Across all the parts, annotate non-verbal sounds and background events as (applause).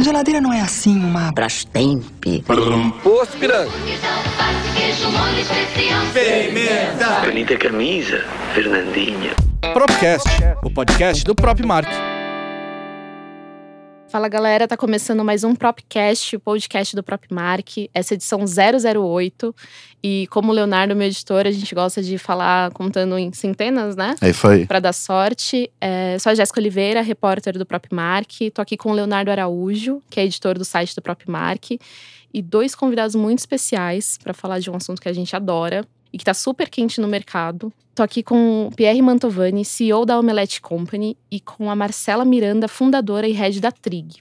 A geladeira não é assim uma. Brastemp. Posto Piranga. Bonita camisa, Fernandinha. Propcast, o podcast do Prop Mark. Fala galera, tá começando mais um Propcast, o podcast do Propmark, essa edição 008. E como o Leonardo, meu editor, a gente gosta de falar contando em centenas, né? É isso aí. Pra dar sorte. É, sou a Jéssica Oliveira, repórter do Propmark. Tô aqui com o Leonardo Araújo, que é editor do site do Propmark. E dois convidados muito especiais para falar de um assunto que a gente adora e que tá super quente no mercado. Tô aqui com o Pierre Mantovani, CEO da Omelette Company, e com a Marcela Miranda, fundadora e head da Trig.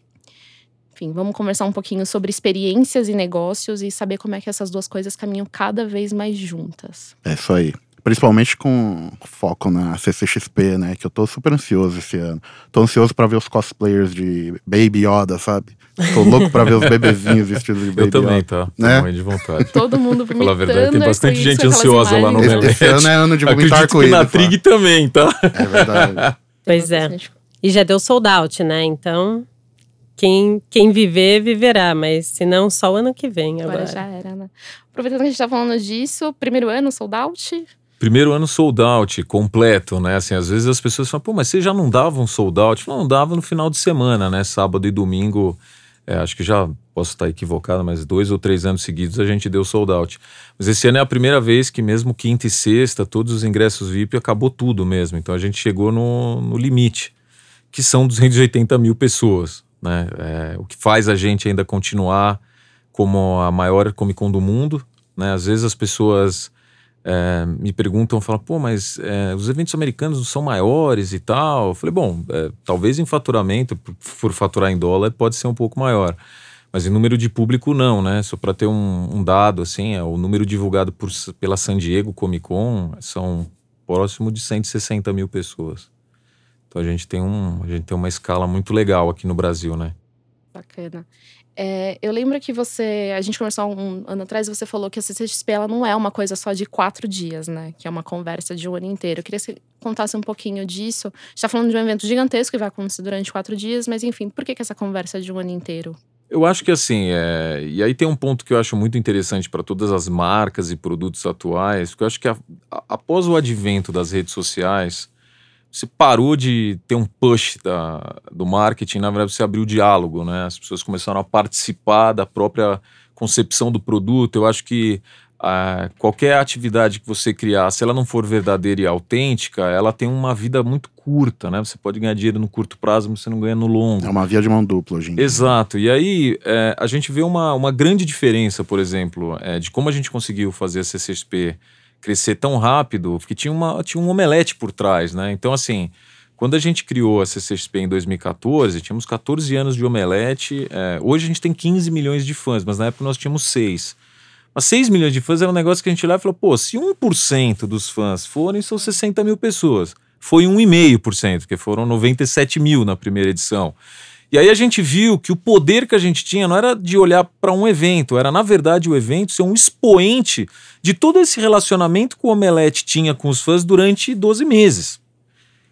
Enfim, vamos conversar um pouquinho sobre experiências e negócios e saber como é que essas duas coisas caminham cada vez mais juntas. É isso aí. Principalmente com foco na CCXP, né? Que eu tô super ansioso esse ano. Tô ansioso para ver os cosplayers de Baby Yoda, sabe? Tô louco pra ver os bebezinhos vestidos de Baby Eu também, Yoda. tá? Né? De vontade. Todo mundo Pra falar a verdade, tem vomitando bastante gente com ansiosa lá no imagens. Esse, ano é ano de vomitar Acredito que na. Trig também, tá? É verdade. (laughs) Pois é. E já deu sold out, né? Então, quem, quem viver, viverá. Mas se não, só o ano que vem agora. Agora já era, né? Aproveitando que a gente tá falando disso, primeiro ano, sold out. Primeiro ano sold out, completo, né? Assim, às vezes as pessoas falam, pô, mas vocês já não davam sold out? Não, dava no final de semana, né? Sábado e domingo, é, acho que já posso estar equivocado, mas dois ou três anos seguidos a gente deu sold out. Mas esse ano é a primeira vez que mesmo quinta e sexta, todos os ingressos VIP, acabou tudo mesmo. Então a gente chegou no, no limite, que são 280 mil pessoas, né? É, o que faz a gente ainda continuar como a maior Comic Con do mundo, né? Às vezes as pessoas é, me perguntam, falam, pô, mas é, os eventos americanos não são maiores e tal. Eu falei, bom, é, talvez em faturamento, por, faturar em dólar, pode ser um pouco maior. Mas em número de público, não, né? Só para ter um, um dado, assim, é, o número divulgado por, pela San Diego Comic Con são próximo de 160 mil pessoas. Então a gente tem, um, a gente tem uma escala muito legal aqui no Brasil, né? Bacana. É, eu lembro que você, a gente conversou um ano atrás, você falou que a CCXP ela não é uma coisa só de quatro dias, né? Que é uma conversa de um ano inteiro. Eu queria que você contasse um pouquinho disso. A gente tá falando de um evento gigantesco que vai acontecer durante quatro dias, mas enfim, por que, que essa conversa é de um ano inteiro? Eu acho que assim, é... e aí tem um ponto que eu acho muito interessante para todas as marcas e produtos atuais, porque eu acho que a- após o advento das redes sociais, você parou de ter um push da, do marketing, na verdade você abriu o diálogo, né? As pessoas começaram a participar da própria concepção do produto. Eu acho que ah, qualquer atividade que você criar, se ela não for verdadeira e autêntica, ela tem uma vida muito curta, né? Você pode ganhar dinheiro no curto prazo, mas você não ganha no longo. É uma via de mão dupla dia. Exato. E aí é, a gente vê uma, uma grande diferença, por exemplo, é, de como a gente conseguiu fazer a CCXP crescer tão rápido, porque tinha, uma, tinha um omelete por trás, né? Então, assim, quando a gente criou a CCXP em 2014, tínhamos 14 anos de omelete. é, hoje a gente tem 15 milhões de fãs, mas na época nós tínhamos 6. Mas 6 milhões de fãs era um negócio que a gente e falou, pô, se 1% dos fãs forem, são 60 mil pessoas. Foi 1,5%, porque foram 97 mil na primeira edição. E aí a gente viu que o poder que a gente tinha não era de olhar para um evento, era na verdade o evento ser um expoente de todo esse relacionamento que o Omelete tinha com os fãs durante 12 meses.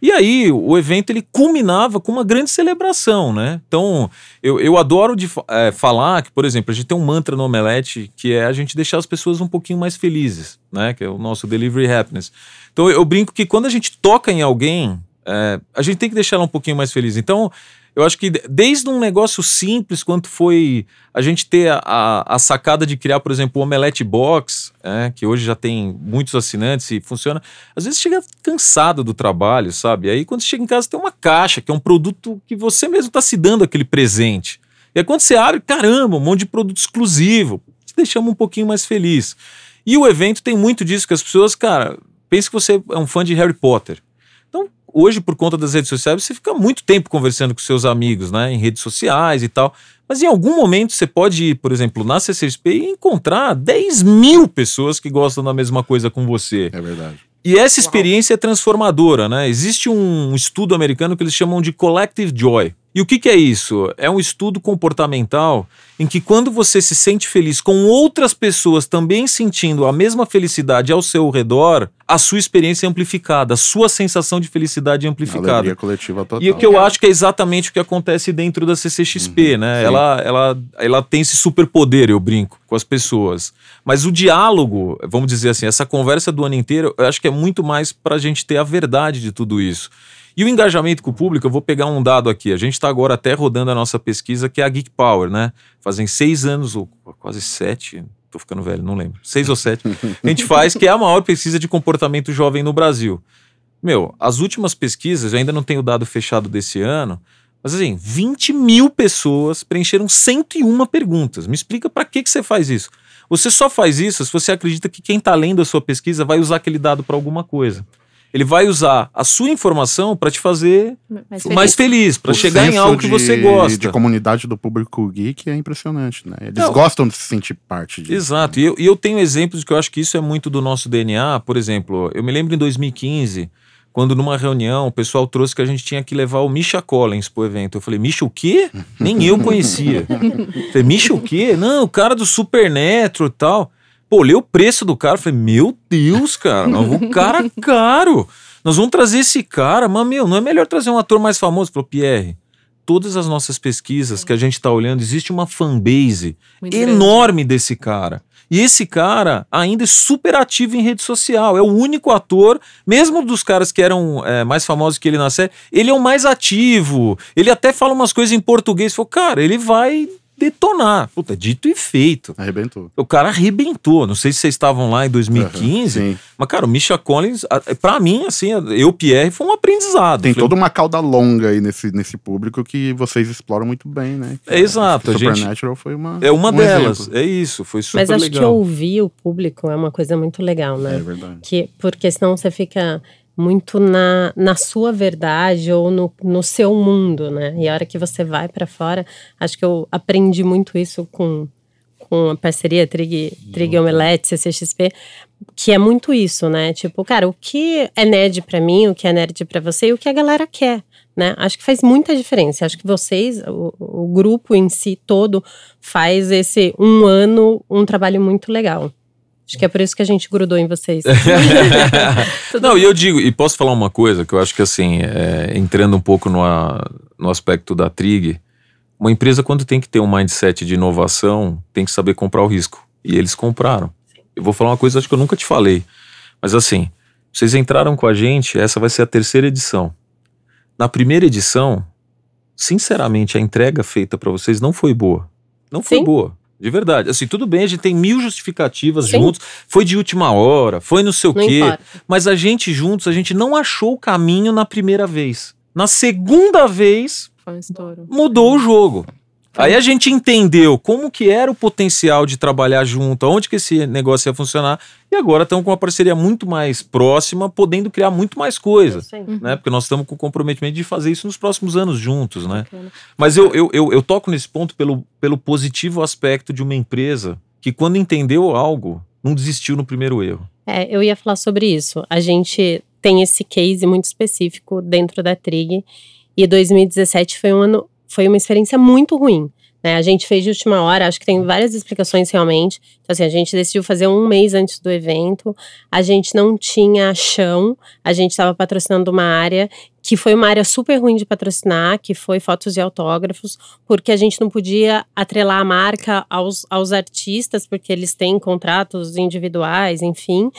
E aí o evento ele culminava com uma grande celebração, né? Então eu, eu adoro de, é, falar que, por exemplo, a gente tem um mantra no Omelete que é a gente deixar as pessoas um pouquinho mais felizes, né? Que é o nosso Delivery Happiness. Então eu brinco que quando a gente toca em alguém, é, a gente tem que deixar ela um pouquinho mais feliz. Então eu acho que de- desde um negócio simples, quanto foi a gente ter a, a, a sacada de criar, por exemplo, o Omelete Box, é, que hoje já tem muitos assinantes e funciona. Às vezes chega cansado do trabalho, sabe? Aí quando chega em casa tem uma caixa, que é um produto que você mesmo está se dando aquele presente. E aí quando você abre, caramba, um monte de produto exclusivo. Te deixamos um pouquinho mais feliz. E o evento tem muito disso, que as pessoas, cara, pensa que você é um fã de Harry Potter. Hoje, por conta das redes sociais, você fica muito tempo conversando com seus amigos, né? Em redes sociais e tal. Mas em algum momento você pode ir, por exemplo, na CCXP e encontrar 10 mil pessoas que gostam da mesma coisa com você. É verdade. E essa experiência é transformadora, né? Existe um estudo americano que eles chamam de Collective Joy. E o que, que é isso? É um estudo comportamental em que, quando você se sente feliz com outras pessoas também sentindo a mesma felicidade ao seu redor, a sua experiência é amplificada, a sua sensação de felicidade é amplificada. Alegria coletiva total. E o que eu acho que é exatamente o que acontece dentro da CCXP, Uhum, né? sim. Ela, ela, ela tem esse superpoder, eu brinco, com as pessoas. Mas o diálogo, vamos dizer assim, essa conversa do ano inteiro, eu acho que é muito mais para a gente ter a verdade de tudo isso. E o engajamento com o público, eu vou pegar um dado aqui. A gente está agora até rodando a nossa pesquisa, que é a Geek Power, né? Fazem seis anos, ou quase sete, tô ficando velho, não lembro. Seis ou sete. (laughs) A gente faz, que é a maior pesquisa de comportamento jovem no Brasil. Meu, as últimas pesquisas, eu ainda não tenho o dado fechado desse ano, mas assim, 20 mil pessoas preencheram 101 perguntas. Me explica para que, que você faz isso. Você só faz isso se você acredita que quem está lendo a sua pesquisa vai usar aquele dado para alguma coisa. Ele vai usar a sua informação para te fazer Mais mais feliz, para chegar em algo que de- você gosta. De comunidade do público geek é impressionante, né? Eles Não. gostam de se sentir parte disso. Exato. E eu, e eu tenho exemplos que eu acho que isso é muito do nosso DNA. Por exemplo, eu me lembro em 2015, quando numa reunião o pessoal trouxe que a gente tinha que levar o Misha Collins pro evento. Eu falei, Misha o quê? Nem eu conhecia. (laughs) Eu falei, Misha o quê? Não, o cara do Supernatural e tal. Pô, olhei o preço do cara. Falei, meu Deus, cara, o cara (laughs) caro. Nós vamos trazer esse cara, mas, meu, não é melhor trazer um ator mais famoso? Falou, Pierre, todas as nossas pesquisas que a gente tá olhando, existe uma fanbase Muito grande. enorme desse cara. E esse cara ainda é super ativo em rede social. É o único ator, mesmo dos caras que eram é, mais famosos que ele na série, ele é o mais ativo. Ele até fala umas coisas em português. Falou, cara, ele vai detonar. Puta, dito e feito. Arrebentou. O cara arrebentou. Não sei se vocês estavam lá em 2015, Sim. mas, cara, o Misha Collins, a- pra mim, assim, eu, Pierre, foi um aprendizado. Tem Falei, toda uma cauda longa aí nesse, nesse público que vocês exploram muito bem, né? É, exato, a gente- Supernatural foi uma. É uma um delas. exemplo. É isso. Foi super Mas acho legal. que ouvir o público é uma coisa muito legal, né? É verdade. Que, porque senão você fica muito na, na sua verdade ou no, no seu mundo, né? E a hora que você vai para fora, acho que eu aprendi muito isso com, com a parceria Trig, Trig Omelete, CCXP, que é muito isso, né? Tipo, cara, o que é nerd para mim, o que é nerd para você e o que a galera quer. Né? Acho que faz muita diferença. Acho que vocês, o, o grupo em si todo, faz esse um ano um trabalho muito legal. Acho que é por isso que a gente grudou em vocês. (laughs) (laughs) Não, e eu digo, e posso falar uma coisa que eu acho que assim, é, entrando um pouco no, no aspecto da Trig, uma empresa quando tem que ter um mindset de inovação, tem que saber comprar o risco. E eles compraram. Eu vou falar uma coisa, acho que eu nunca te falei. Mas assim, vocês entraram com a gente, essa vai ser a terceira edição. Na primeira edição, sinceramente, a entrega feita para vocês não foi boa. Não foi Sim. boa. De verdade. Assim, tudo bem, a gente tem mil justificativas Sim. juntos. Foi de última hora, foi não sei o Não quê. importa. Mas a gente juntos, a gente não achou o caminho na primeira vez. Na segunda vez, um mudou o jogo. Aí a gente entendeu como que era o potencial de trabalhar junto, aonde que esse negócio ia funcionar, e agora estamos com uma parceria muito mais próxima, podendo criar muito mais coisa. Né? Porque nós estamos com o comprometimento de fazer isso nos próximos anos juntos, né? Bacana. Mas eu, eu, eu, eu toco nesse ponto pelo, pelo positivo aspecto de uma empresa que, quando entendeu algo, não desistiu no primeiro erro. É, eu ia falar sobre isso. A gente tem esse case muito específico dentro da Trig e 2017 foi um ano, foi uma experiência muito ruim. né? A gente fez de última hora, acho que tem várias explicações realmente. Então, assim, a gente decidiu fazer um mês antes do evento, a gente não tinha chão, a gente estava patrocinando uma área que foi uma área super ruim de patrocinar, que foi fotos e autógrafos, porque a gente não podia atrelar a marca aos, aos artistas, porque eles têm contratos individuais, enfim.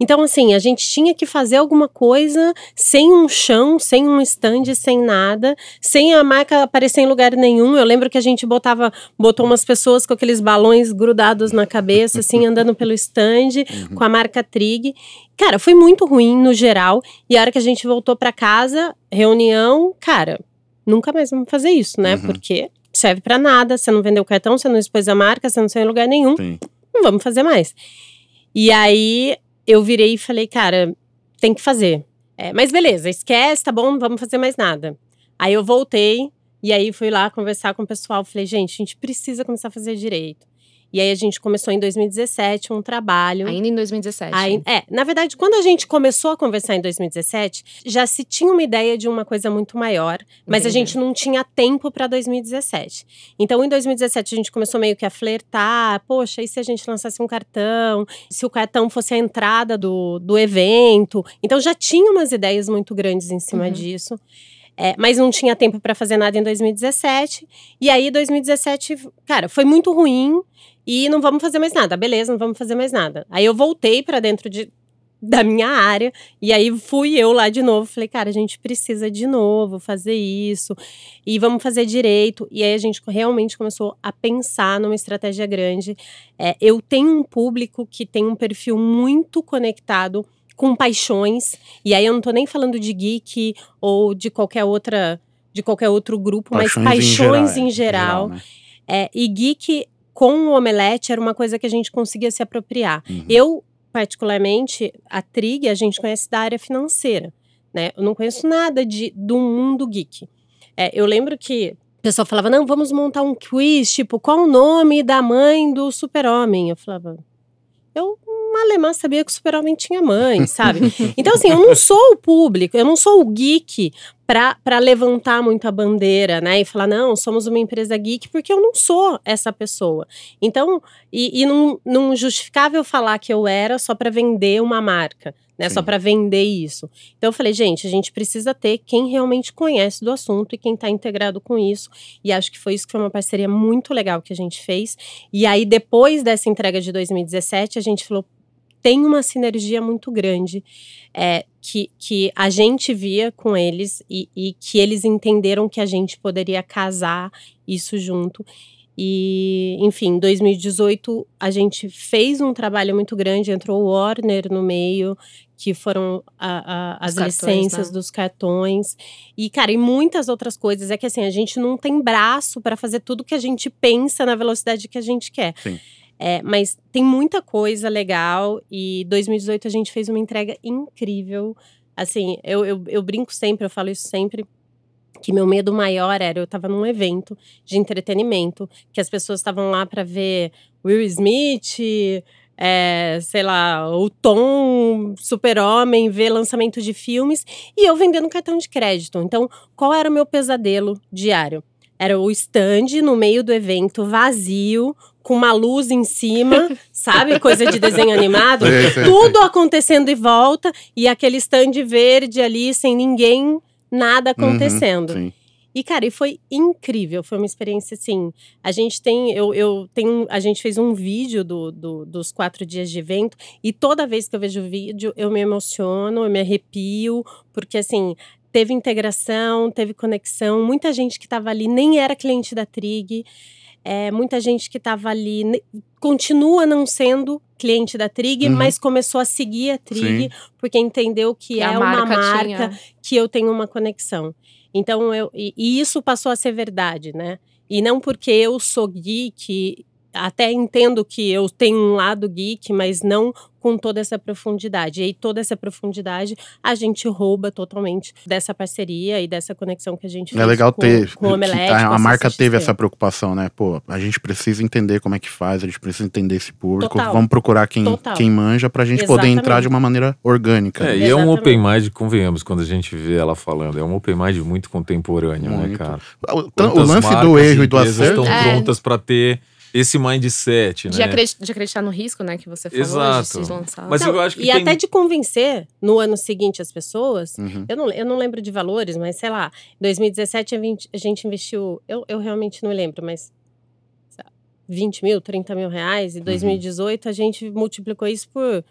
Então, assim, a gente tinha que fazer alguma coisa sem um chão, sem um stand, sem nada, sem a marca aparecer em lugar nenhum. Eu lembro que a gente botava, botou umas pessoas com aqueles balões grudados na cabeça, assim, andando pelo stand, com a marca Trig. Cara, foi muito ruim no geral. E a hora que a gente voltou para casa, reunião, cara, nunca mais vamos fazer isso, né? Uhum. Porque serve para nada, você não vendeu o cartão, você não expôs a marca, você não saiu em lugar nenhum Sim. não vamos fazer mais. E aí eu virei e falei, cara, tem que fazer. É, mas beleza, esquece, tá bom, não vamos fazer mais nada. Aí eu voltei e aí fui lá conversar com o pessoal. Falei, gente, a gente precisa começar a fazer direito. E aí a gente começou em 2017 um trabalho. Ainda em 2017. Aí- é, na verdade, quando a gente começou a conversar em 2017, já se tinha uma ideia de uma coisa muito maior, mas a Entendi. gente não tinha tempo para 2017. Então, em 2017, a gente começou meio que a flertar: poxa, e se a gente lançasse um cartão? Se o cartão fosse a entrada do, do evento? Então, já tinha umas ideias muito grandes em cima Uhum. disso. É, mas não tinha tempo para fazer nada em 2017. E aí, 2017, cara, foi muito ruim e não vamos fazer mais nada. Beleza, não vamos fazer mais nada. Aí eu voltei para dentro de, da minha área e aí fui eu lá de novo. Falei, cara, a gente precisa de novo fazer isso e vamos fazer direito. E aí a gente realmente começou a pensar numa estratégia grande. É, eu tenho um público que tem um perfil muito conectado com paixões. E aí eu não tô nem falando de geek ou de qualquer outra. De qualquer outro grupo, mas paixões em geral. né? É, e geek com o omelete era uma coisa que a gente conseguia se apropriar. Uhum. Eu, particularmente, a Trig, a gente conhece da área financeira. Né? Eu não conheço nada de, do mundo geek. É, eu lembro que o pessoal falava, não, vamos montar um quiz, tipo, qual o nome da mãe do super-homem? Eu falava, eu, uma alemã, sabia que o super-homem tinha mãe, (laughs) sabe? Então, assim, eu não sou o público, eu não sou o geek para levantar muito a bandeira, né? E falar, não, somos uma empresa geek, porque eu não sou essa pessoa. Então, e, e não, não justificava eu falar que eu era só para vender uma marca, né? Só Sim. para vender isso. Então, eu falei, gente, a gente precisa ter quem realmente conhece do assunto e quem está integrado com isso. E acho que foi isso que foi uma parceria muito legal que a gente fez. E aí, depois dessa entrega de 2017, a gente falou, tem uma sinergia muito grande é, que, que a gente via com eles e, e que eles entenderam que a gente poderia casar isso junto. E, enfim, em 2018 a gente fez um trabalho muito grande, entrou o Warner no meio, que foram a- a- as cartões, licenças né? dos cartões. E, cara, e muitas outras coisas. É que assim, a gente não tem braço para fazer tudo que a gente pensa na velocidade que a gente quer. Sim. É, mas tem muita coisa legal e 2018 a gente fez uma entrega incrível. Assim, eu, eu, eu brinco sempre, eu falo isso sempre, que meu medo maior era eu tava num evento de entretenimento, que as pessoas estavam lá para ver Will Smith, é, sei lá, o Tom, Super-Homem, ver lançamento de filmes, e eu vendendo cartão de crédito. Então, qual era o meu pesadelo diário? Era o stand no meio do evento, vazio, com uma luz em cima, (laughs) sabe? Coisa de desenho animado. Sei, sei, Tudo acontecendo em volta e aquele stand verde ali, sem ninguém, nada acontecendo. Sim. E, cara, e foi incrível. Foi uma experiência assim. A gente tem. Eu, eu tenho. A gente fez um vídeo do, do- dos quatro dias de evento. E toda vez que eu vejo o vídeo, eu me emociono, eu me arrepio, porque assim. Teve integração, teve conexão. Muita gente que estava ali nem era cliente da Trig. É, muita gente que estava ali continua não sendo cliente da Trig, Uhum. mas começou a seguir a Trig Sim. porque entendeu que, Que é a uma marca marca tinha- que eu tenho uma conexão. Então, eu, e, e isso passou a ser verdade, né? E não porque eu sou geek, até entendo que eu tenho um lado geek, mas não com toda essa profundidade. E aí, toda essa profundidade a gente rouba totalmente dessa parceria e dessa conexão que a gente fez É legal com, ter. com o que Omelete. a, com a marca CCXP. teve essa preocupação, né? Pô, a gente precisa entender como é que faz, a gente precisa entender esse público. Total. Vamos procurar quem, Total. quem manja pra gente poder Exatamente. entrar de uma maneira orgânica. É, né? e é um Exatamente. open mind, convenhamos, quando a gente vê ela falando. É um open mind muito contemporâneo, né, Muito. cara? O, o lance do erro e do acerto. estão É. prontas para ter esse mindset, De, né? acredi- de acreditar no risco, né? Que você falou, Exato. de se lançar. Mas Não, eu acho que e tem... até de convencer no ano seguinte as pessoas. Uhum. Eu não, eu não lembro de valores, mas sei lá, em 2017 a gente, a gente investiu. Eu, eu realmente não lembro, mas. sei lá, 20 mil, 30 mil reais. Em 2018 a gente multiplicou isso por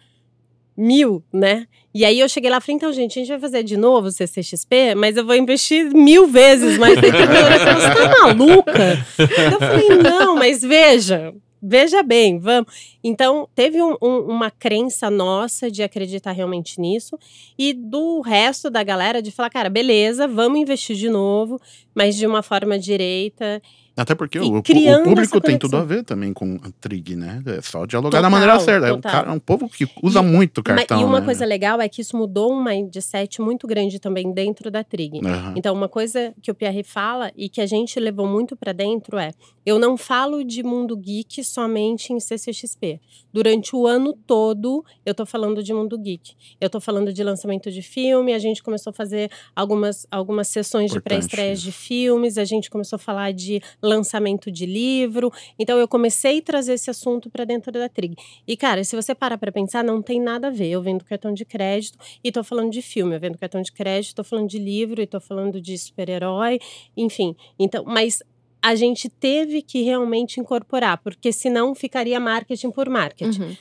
mil, né? E aí eu cheguei lá e falei, então, gente, a gente vai fazer de novo o CCXP, mas eu vou investir mil vezes mais. Você tá maluca? Eu falei, não, mas veja, veja bem, vamos. Então, teve um- um- uma crença nossa de acreditar realmente nisso e do resto da galera de falar, cara, beleza, vamos investir de novo, mas de uma forma direita. Até porque E o, o público tem tudo a ver também com a trig, né? É só dialogar Total, da maneira certa. É, total. cara, é um povo que usa muito Ma- cartão. e uma né? coisa legal é que isso mudou um mindset muito grande também dentro da Trig. Aham. Então, uma coisa que o Pierre fala e que a gente levou muito para dentro é: eu não falo de mundo geek somente em CCXP. Durante o ano todo, eu tô falando de mundo geek. Eu tô falando de lançamento de filme, a gente começou a fazer algumas, algumas sessões de Importante pré-estreias isso. de filmes, a gente começou a falar de lançamento de livro. Então, eu comecei a trazer esse assunto para dentro da Trig. E, cara, se você parar para pensar, não tem nada a ver. Eu vendo cartão de crédito e tô falando de filme. Eu vendo cartão de crédito, tô falando de livro e tô falando de super-herói, enfim. Então, mas a gente teve que realmente incorporar, porque senão ficaria marketing por marketing. Uhum.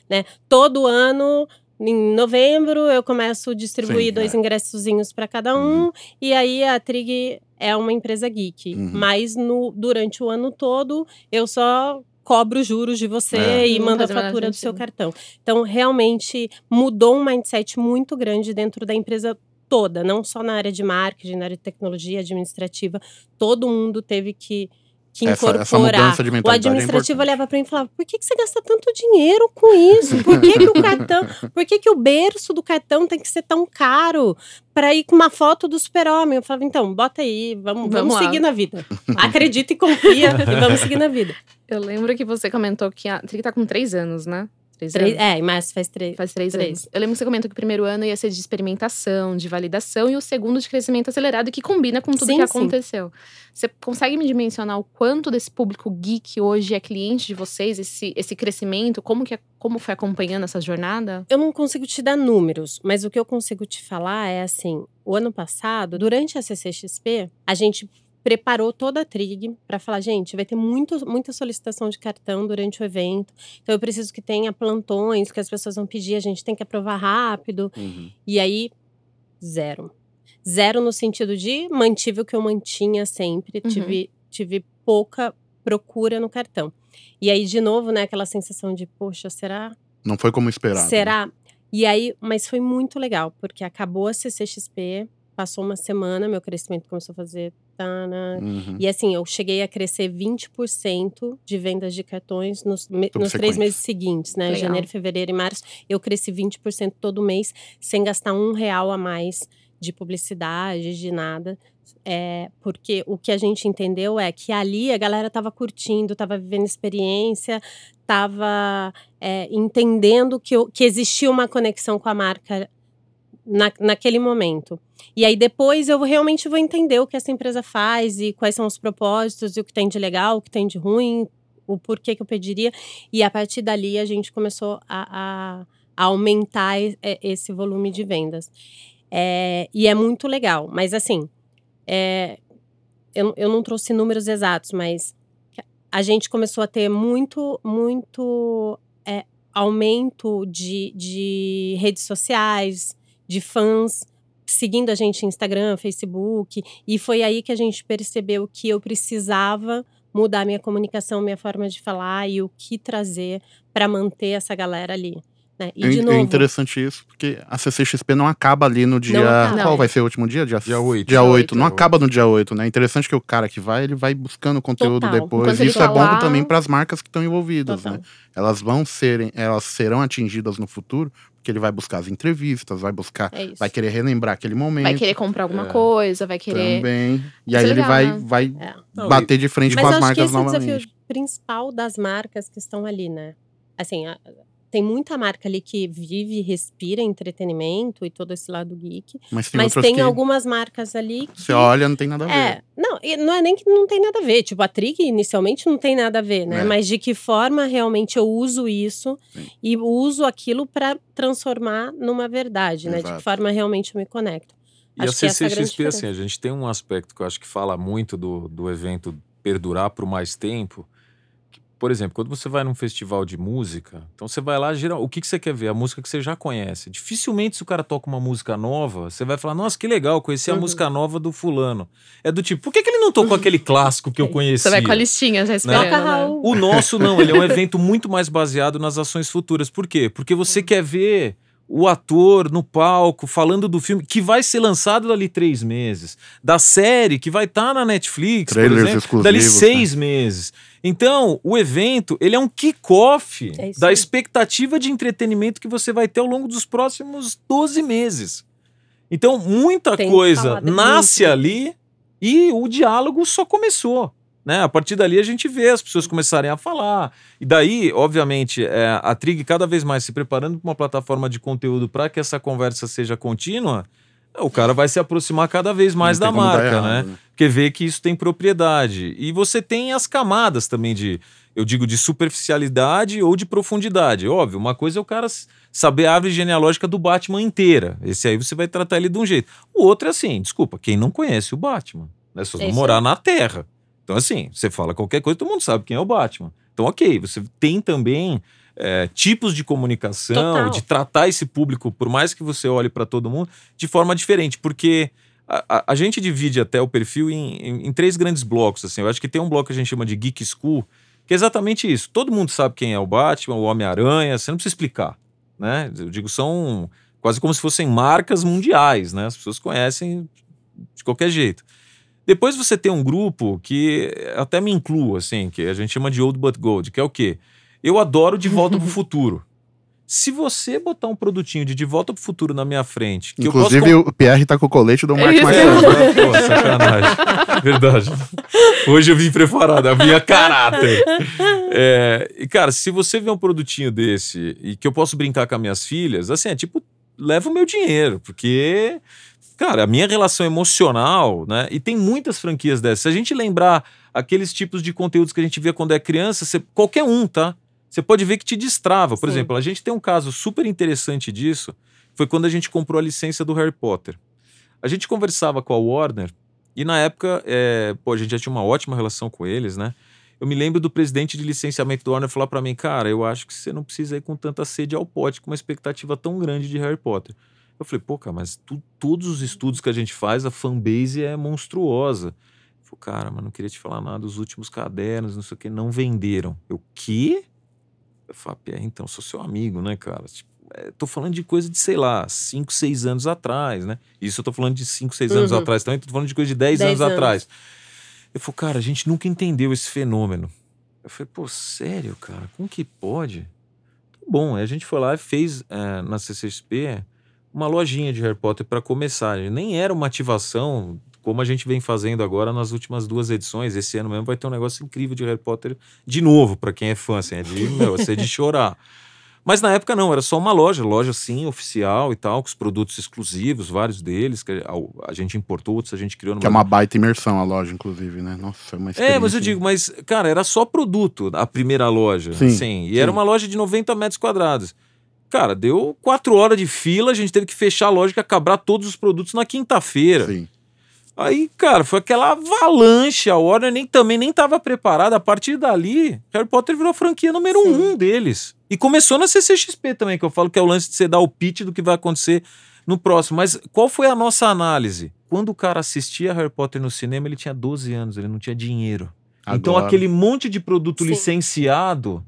Todo ano, em novembro, eu começo a distribuir Sim, dois é. ingressozinhos para cada um, e aí a Trig é uma empresa geek. Uhum. Mas no, durante o ano todo, eu só cobro juros de você É. e mando a fatura do seu cartão. Então, realmente mudou um mindset muito grande dentro da empresa toda, não só na área de marketing, na área de tecnologia administrativa. Todo mundo teve que, que Essa- incorporar. essa mudança de o mentalidade é administrativo importante. olhava para mim e falava: por que, que você gasta tanto dinheiro com isso? Por que, que o cartão, por que, que o berço do cartão tem que ser tão caro para ir com uma foto do super-homem? Eu falava, então, bota aí, vamos, vamos, Vamos seguir na vida. Acredita e confia e vamos seguir na vida. Eu lembro que você comentou que a Trig tá com três anos, né? Três Três, é, mas faz três. Faz três, Três. anos. Eu lembro que você comentou que o primeiro ano ia ser de experimentação, de validação, e o segundo de crescimento acelerado, que combina com tudo Sim, que sim. aconteceu. Você consegue me dimensionar o quanto desse público geek hoje é cliente de vocês, esse, esse crescimento? Como, que, é- como foi acompanhando essa jornada? Eu não consigo te dar números, mas o que eu consigo te falar é assim: o ano passado, durante a CCXP, a gente preparou toda a Trig para falar, gente, vai ter muito, muita solicitação de cartão durante o evento. Então eu preciso que tenha plantões que as pessoas vão pedir, a gente tem que aprovar rápido. Uhum. E aí, zero. Zero no sentido de mantive o que eu mantinha sempre, Uhum. tive, tive pouca procura no cartão. E aí, de novo, né, aquela sensação de, poxa, será? Não foi como esperado. né? Será? E aí, mas foi muito legal, porque acabou a CCXP, passou uma semana, meu crescimento começou a fazer. tana. Uhum. E assim, eu cheguei a crescer 20% de vendas de cartões nos, me- nos três meses seguintes, né? Legal. Janeiro, fevereiro e março. Eu cresci 20% todo mês, sem gastar um real a mais de publicidade, de nada. É, porque o que a gente entendeu é que ali a galera tava curtindo, tava vivendo experiência, tava é, entendendo que, que existia uma conexão com a marca na, naquele momento. E aí depois eu realmente vou entender o que essa empresa faz e quais são os propósitos e o que tem de legal, o que tem de ruim, o porquê que eu pediria. E a partir dali a gente começou a, a- aumentar é, esse volume de vendas. É, e é muito legal. Mas assim, é, eu, eu não trouxe números exatos, mas a gente começou a ter muito, muito é, aumento de, de redes sociais, de fãs seguindo a gente no Instagram, Facebook, e foi aí que a gente percebeu que eu precisava mudar minha comunicação, minha forma de falar e o que trazer para manter essa galera ali. Né? E É de in- novo, É interessante isso, porque a CCXP não acaba ali no dia. acaba. Qual vai ser o último dia? Dia, Dia oito. Dia Dia 8. oito. Não acaba no dia 8, né? É interessante que o cara que vai, ele vai buscando conteúdo Total. depois. Enquanto Isso é bom lá- também para as marcas que estão envolvidas, Total. né? Elas vão serem, elas serão atingidas no futuro, porque ele vai buscar as entrevistas, vai buscar, é vai querer relembrar aquele momento. Vai querer comprar alguma É. coisa, vai querer. Também. E aí é ele legal, vai, né? vai É. Não, bater de frente Mas com eu as acho que marcas esse é o novamente. desafio principal das marcas que estão ali, né? Assim, a- tem muita marca ali que vive e respira entretenimento e todo esse lado geek. Mas tem mas tem que algumas marcas ali que. você olha, não tem nada a ver. É, não, não é nem que não tem nada a ver. Tipo, a Trig inicialmente não tem nada a ver, né? É. Mas de que forma realmente eu uso isso Sim. e uso aquilo para transformar numa verdade, né? De Exato. que forma realmente eu me conecto. E Acho a essa é a CCXP, assim, a gente tem um aspecto que eu acho que fala muito do, do evento perdurar por mais tempo. Por exemplo, quando você vai num festival de música, então você vai lá, geral, o que, que você quer ver? A música que você já conhece. Dificilmente, se o cara toca uma música nova, você vai falar, nossa, que legal, conheci a Uhum. música nova do fulano. É do tipo, por que, que ele não tocou aquele (laughs) clássico que eu conhecia? Você vai com a listinha já esperando. Toca né? O nosso não, ele é um (laughs) evento muito mais baseado nas ações futuras. Por quê? Porque você quer ver o ator no palco falando do filme que vai ser lançado dali três meses, da série que vai estar na Netflix, Trailers por exemplo, exclusivos, dali né? seis meses. Então, o evento, ele é um kickoff É da expectativa de entretenimento que você vai ter ao longo dos próximos 12 meses. Então, muita Tem coisa nasce ali e o diálogo só começou. Né? A partir dali a gente vê as pessoas começarem a falar. E daí, obviamente, é, a Trig cada vez mais se preparando para uma plataforma de conteúdo para que essa conversa seja contínua, o cara vai se aproximar cada vez mais da marca, errado, né? né? Porque vê que isso tem propriedade. E você tem as camadas também de, eu digo, de superficialidade ou de profundidade. Óbvio, uma coisa é o cara saber a árvore genealógica do Batman inteira. Esse aí você vai tratar ele de um jeito. O outro é assim, desculpa, quem não conhece o Batman, né? Vocês É vão morar na Terra. Então, assim, você fala qualquer coisa, todo mundo sabe quem é o Batman. Então, ok, você tem também é, tipos de comunicação, Total. de tratar esse público, por mais que você olhe para todo mundo, de forma diferente, porque a, a- a gente divide até o perfil em, em- em três grandes blocos. Assim. Eu acho que tem um bloco que a gente chama de Geek School, que é exatamente isso. Todo mundo sabe quem é o Batman, o Homem-Aranha, você não precisa explicar. Né? Eu digo, são quase como se fossem marcas mundiais, né? As pessoas conhecem de qualquer jeito. Depois você tem um grupo que até me incluo, assim, que a gente chama de Old But Gold, que é o quê? Eu adoro De Volta pro (laughs) Futuro. Se você botar um produtinho de De Volta pro Futuro na minha frente, que eu Inclusive, posso o Pierre tá com o colete do Mark isso. é, pô, sacanagem. (laughs) Verdade. Hoje eu vim preparado, a caráter. É, e, cara, se você vê um produtinho desse e que eu posso brincar com as minhas filhas, assim, é tipo, leva o meu dinheiro, porque, cara, a minha relação emocional, né? E tem muitas franquias dessas. Se a gente lembrar aqueles tipos de conteúdos que a gente via quando é criança, você- qualquer um, tá? Você pode ver que te destrava. Por Sim. exemplo, a gente tem um caso super interessante disso, foi quando a gente comprou a licença do Harry Potter. A gente conversava com a Warner e na época, é, pô, a gente já tinha uma ótima relação com eles, né? Eu me lembro do presidente de licenciamento do Warner falar pra mim, cara, eu acho que você não precisa ir com tanta sede ao pote com uma expectativa tão grande de Harry Potter. Eu falei, pô, cara, mas tu- todos os estudos que a gente faz, a fanbase é monstruosa. Ele falou, cara, mas não queria te falar nada, os últimos cadernos, não sei o que, não venderam. Eu, quê? Eu falei, Pierre, então, sou seu amigo, né, cara? Tipo, é, tô falando de coisa de, sei lá, 5, 6 anos atrás, né? Isso eu tô falando de 5, 6 anos Uhum. atrás também, tô falando de coisa de 10 Dez anos, anos. atrás. Eu falei, cara, a gente nunca entendeu esse fenômeno. Eu falei, pô, sério, cara? Como que pode? Tá bom, aí a gente foi lá e fez eh, na CCXP uma lojinha de Harry Potter para começar. Nem era uma ativação como a gente vem fazendo agora nas últimas duas edições. Esse ano mesmo vai ter um negócio incrível de Harry Potter de novo, para quem é fã, assim, é de, meu, é de chorar. Mas na época não, era só uma loja, loja sim, oficial e tal, com os produtos exclusivos, vários deles, que a, a gente importou, outros a gente criou. Que é uma baita imersão a loja, inclusive, né? Nossa, é uma é, mas eu digo, mas, cara, era só produto a primeira loja. Sim, assim, e era sim. uma loja de 90 metros quadrados. Cara, deu quatro horas de fila, a gente teve que fechar a loja e acabar todos os produtos na quinta-feira. Sim. Aí, cara, foi aquela avalanche. A Warner nem, também nem estava preparada. A partir dali, Harry Potter virou a franquia número Sim. um deles. E começou na CCXP também, que eu falo que é o lance de você dar o pitch do que vai acontecer no próximo. Mas qual foi a nossa análise? Quando o cara assistia Harry Potter no cinema, ele tinha 12 anos, ele não tinha dinheiro. Então, Agora- aquele monte de produto Sim. licenciado,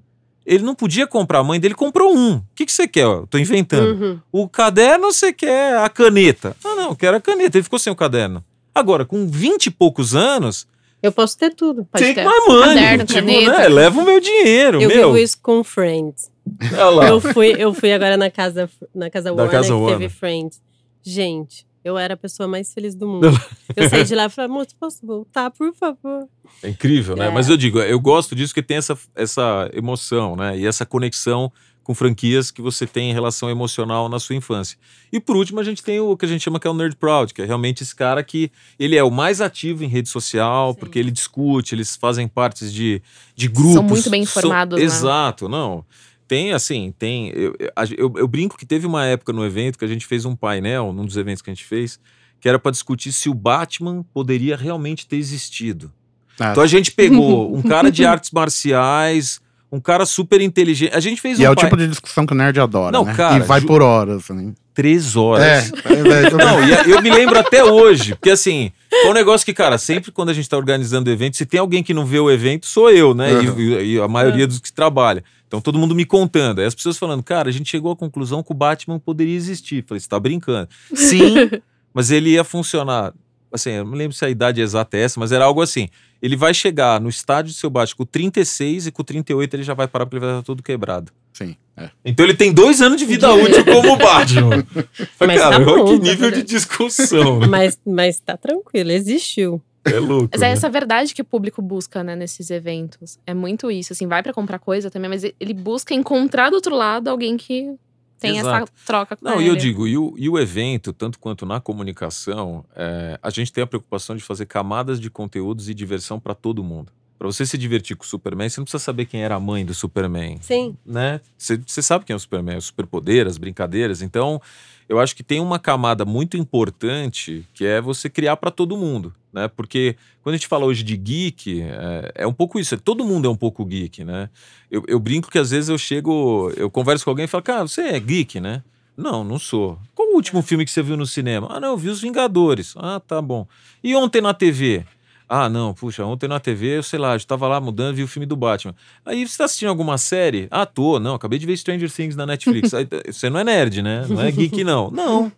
ele não podia comprar. A mãe dele comprou um. O que, que você quer? ó? Tô inventando. Uhum. O caderno você quer a caneta. Ah, não, eu quero a caneta. Ele ficou sem o caderno. Agora, com 20 e poucos anos, Eu posso ter tudo. Pode take ter my money. caderno, tipo, caneta. né? Leva o meu dinheiro, Eu meu. vivo isso com Friends. Olha lá. Eu fui, eu fui agora na casa, na casa Da Warner, casa que Warner. teve Friends. Gente, eu era a pessoa mais feliz do (laughs) mundo. eu saí de lá e falei, moço, posso voltar, por favor? É incrível, né? É. Mas eu digo, eu gosto disso que tem essa, essa emoção, né? E essa conexão com franquias que você tem em relação emocional na sua infância. E por último, a gente tem o que a gente chama que é o Nerd Proud, que é realmente esse cara que ele é o mais ativo em rede social, Sim. porque ele discute, eles fazem partes de, de grupos. muito bem informados, né? Exato, não. Tem, assim, tem. Eu, eu, eu brinco que teve uma época no evento que a gente fez um painel, num dos eventos que a gente fez, que era para discutir se o Batman poderia realmente ter existido. Ah, Então a gente pegou (laughs) um cara de artes marciais, um cara super inteligente. A gente fez e um é o pai- tipo de discussão que o nerd adora, Não, né? cara, e vai ju- por horas, né? três horas. É, é, velho, Não, e eu me lembro até hoje, porque assim, foi um negócio que, cara, sempre quando a gente tá organizando evento, se tem alguém que não vê o evento, sou eu, né? E- Uhum. E, e a maioria dos que trabalha. Então todo mundo me contando. Aí as pessoas falando, cara, a gente chegou à conclusão que o Batman poderia existir. Falei, você tá brincando. (laughs) Sim, mas ele ia funcionar. Assim, eu não lembro se a idade exata é essa, mas era algo assim. Ele vai chegar no estádio do seu Batman com 36 e com 38 ele já vai parar porque ele vai estar todo quebrado. Sim, é. Então ele tem dois anos de vida útil como Batman. (laughs) Falei, Mas cara, tá olha bom, que tá nível de beleza. discussão. (laughs) Mas, mas tá tranquilo, existiu. É louco. Mas é né? essa verdade que o público busca, né, nesses eventos. É muito isso, assim, vai pra comprar coisa também, mas ele busca encontrar do outro lado alguém que tem essa Exato. troca com Não, e eu digo, e o, e o evento, tanto quanto na comunicação, é, a gente tem a preocupação de fazer camadas de conteúdos e diversão para todo mundo. Para você se divertir com o Superman, você não precisa saber quem era a mãe do Superman, Sim. né? Você você sabe quem é o Superman, o superpoder, as brincadeiras. Então, eu acho que tem uma camada muito importante que é você criar para todo mundo, né? Porque quando a gente fala hoje de geek, é, é um pouco isso. Todo mundo é um pouco geek, né? Eu, eu brinco que às vezes eu chego, eu converso com alguém e falo, cara, você é geek, né? Não, não sou. Qual o último filme que você viu no cinema? Ah, não, eu vi Os Vingadores. Ah, tá bom. E ontem na TV? Ah, não, puxa, ontem na TV, eu sei lá, eu estava lá mudando vi o filme do Batman. Aí você tá assistindo alguma série? Ah, tô, não, acabei de ver Stranger Things na Netflix. (laughs) Aí, você não é nerd, né? Não é geek, não. (laughs) Não.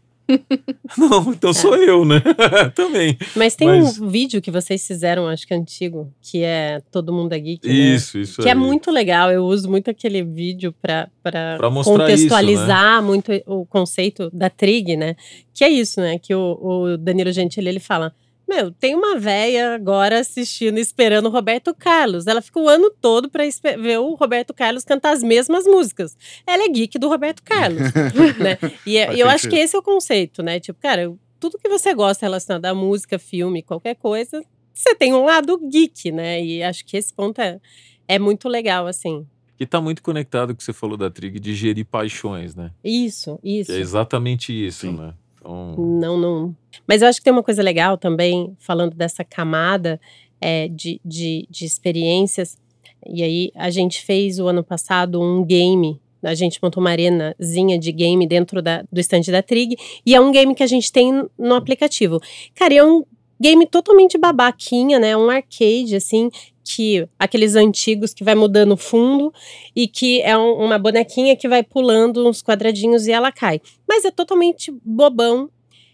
Não, então sou eu, né? (laughs) Também. Mas tem Mas- um vídeo que vocês fizeram, acho que antigo, que é Todo Mundo é Geek. né? Isso, isso Que é aí. muito legal. Eu uso muito aquele vídeo para Pra mostrar contextualizar muito o conceito da trig, né? Que é isso, né? Que o, o Danilo Gentili ele fala: Meu, tem uma véia agora assistindo, esperando o Roberto Carlos. Ela fica o ano todo para ver o Roberto Carlos cantar as mesmas músicas. Ela é geek do Roberto Carlos, (laughs) né? E é- eu acho que esse é o conceito, né? Tipo, cara, tudo que você gosta relacionado à música, filme, qualquer coisa, você tem um lado geek, né? E acho que esse ponto é, é muito legal, assim. Que tá muito conectado com o que você falou da Trig de gerir paixões, né? Isso, Que isso. é exatamente isso, Sim. né? Então, Não, não. Mas eu acho que tem uma coisa legal também, falando dessa camada é, de, de, de experiências. E aí, a gente fez o ano passado um game. A gente montou uma arenazinha de game dentro da, do stand da Trig. E é um game que a gente tem no aplicativo. Cara, é um game totalmente babaquinha, né? Um arcade, assim, que aqueles antigos que vai mudando o fundo e que é um- uma bonequinha que vai pulando uns quadradinhos e ela cai. Mas é totalmente bobão.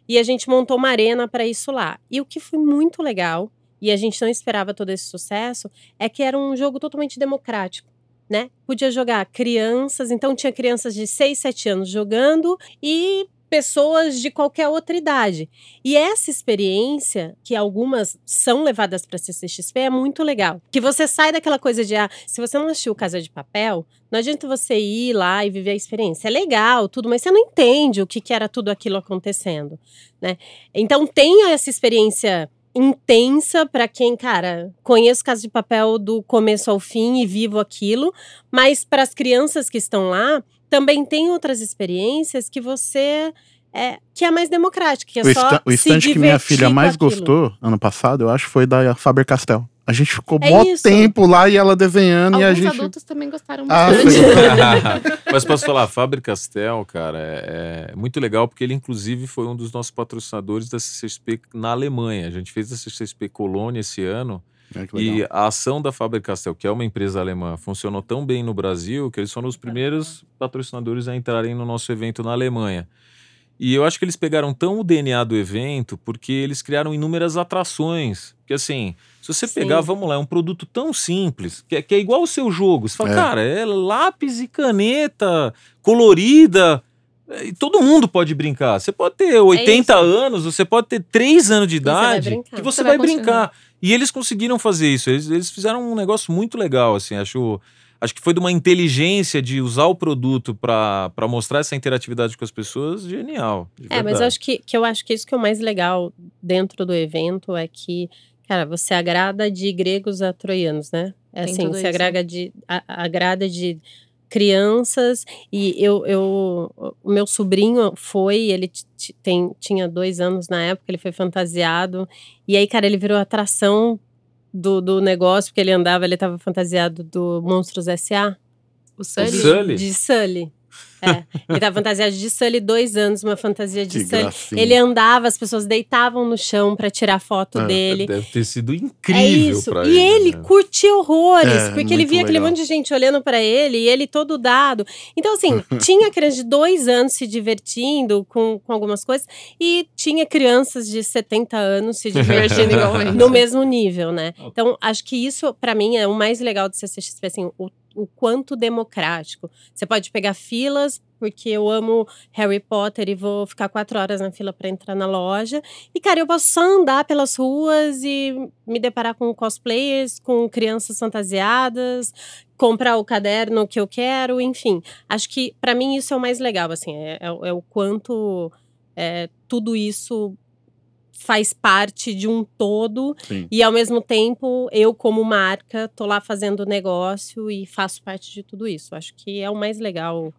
E a gente montou uma arena para isso lá. E o que foi muito legal, e a gente não esperava todo esse sucesso, é que era um jogo totalmente democrático. Né? Podia jogar crianças, então tinha crianças de 6, 7 anos jogando e pessoas de qualquer outra idade. E essa experiência, que algumas são levadas para CCXP, é muito legal. Que você sai daquela coisa de, ah, se você não assistiu Casa de Papel, não adianta você ir lá e viver a experiência. É legal, tudo, mas você não entende o que, que era tudo aquilo acontecendo, né? Então tenha essa experiência intensa para quem, cara, conheço Casa de Papel do começo ao fim e vivo aquilo, mas para as crianças que estão lá, também tem outras experiências que você é, que é mais democrática, que é o, só esta- o se stand que minha filha mais aquilo. gostou ano passado, eu acho, foi da Faber Castell. A gente ficou É isso. tempo lá e ela desenhando e a Alguns gente. adultos também gostaram Ah, bastante. sim. (laughs) Mas posso falar, Faber Castell, cara, é, é muito legal porque ele, inclusive, foi um dos nossos patrocinadores da CCXP na Alemanha. A gente fez a CCXP Colônia esse ano É, e a ação da Faber Castell, que é uma empresa alemã, funcionou tão bem no Brasil que eles foram os primeiros patrocinadores a entrarem no nosso evento na Alemanha. E eu acho que eles pegaram tão o DNA do evento porque eles criaram inúmeras atrações. Que assim, se você Sim. pegar, vamos lá, é um produto tão simples, que é, que é igual o seu jogo. Você fala, É. cara, é lápis e caneta colorida. E todo mundo pode brincar. Você pode ter 80 anos, você pode ter 3 anos de você vai idade, brincar. que você, Você vai, vai brincar. E eles conseguiram fazer isso. Eles, eles fizeram um negócio muito legal, assim. Acho, acho que foi de uma inteligência de usar o produto para mostrar essa interatividade com as pessoas, genial. É, mas eu acho que, que eu acho que isso que é o mais legal dentro do evento é que, cara, você agrada de gregos a troianos, né? É Tem assim, você isso. agrada de, a- agrada de crianças e eu, eu o meu sobrinho foi ele t- t- tem, tinha dois anos na época ele foi fantasiado e aí cara ele virou atração do, do negócio porque ele andava ele estava fantasiado do Monstros S.A. O O Sully. Sully? de Sully É. Ele tava fantasiado de Sully dois anos, uma fantasia de Que Sully. gracinha. Ele andava, as pessoas deitavam no chão pra tirar foto É, dele. Deve ter sido incrível É isso. e ele né? curtia horrores, É, porque ele via aquele legal. monte de gente olhando pra ele e ele todo dado. Então, assim, (laughs) tinha criança de dois anos se divertindo com, com algumas coisas e tinha crianças de 70 anos se divertindo (laughs) no mesmo nível, né? Então, acho que isso, pra mim, é o mais legal do CCXP, assim, o, o quanto democrático. Você pode pegar filas, porque eu amo Harry Potter e vou ficar quatro horas na fila pra entrar na loja. E, cara, eu posso só andar pelas ruas e me deparar com cosplayers, com crianças fantasiadas, comprar o caderno que eu quero, enfim. Acho que, pra mim, isso é o mais legal, assim, é, é é o quanto é, tudo isso faz parte de um todo Sim. e ao mesmo tempo eu como marca tô lá fazendo negócio e faço parte de tudo isso. Acho que é o mais legal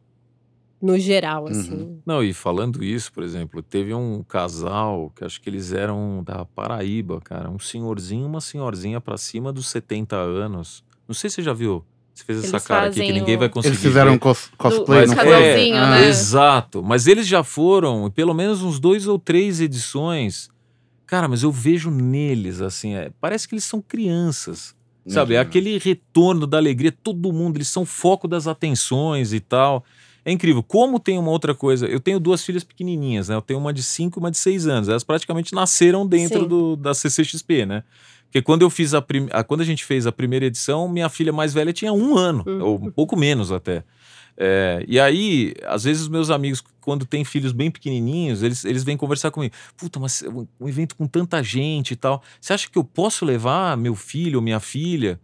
no geral, assim. Não, e falando isso, por exemplo, teve um casal que acho que eles eram da Paraíba, cara. Um senhorzinho e uma senhorzinha pra cima dos 70 anos. Não sei se você já viu. Você fez essa Eles cara aqui que ninguém vai conseguir Eles fizeram cos- cosplay, Mas não é, foi? Ah, né? Exato. Mas eles já foram, pelo menos uns dois ou três edições. Cara, mas eu vejo neles, assim, é, parece que eles são crianças. Sabe? É Uhum. aquele retorno da alegria, todo mundo, eles são foco das atenções e tal. É incrível. Como tem uma outra coisa, eu tenho duas filhas pequenininhas, né? Eu tenho uma de 5 e uma de 6 anos. Elas praticamente nasceram dentro do, da CCXP, né? Porque quando eu fiz a, prim... a- quando a gente fez a primeira edição, minha filha mais velha tinha um ano, Uhum. ou um pouco menos até. É, e aí, às vezes, os meus amigos, quando têm filhos bem pequenininhos, eles, eles vêm conversar comigo. Puta, mas um um evento com tanta gente e tal. Você acha que eu posso levar meu filho ou minha filha?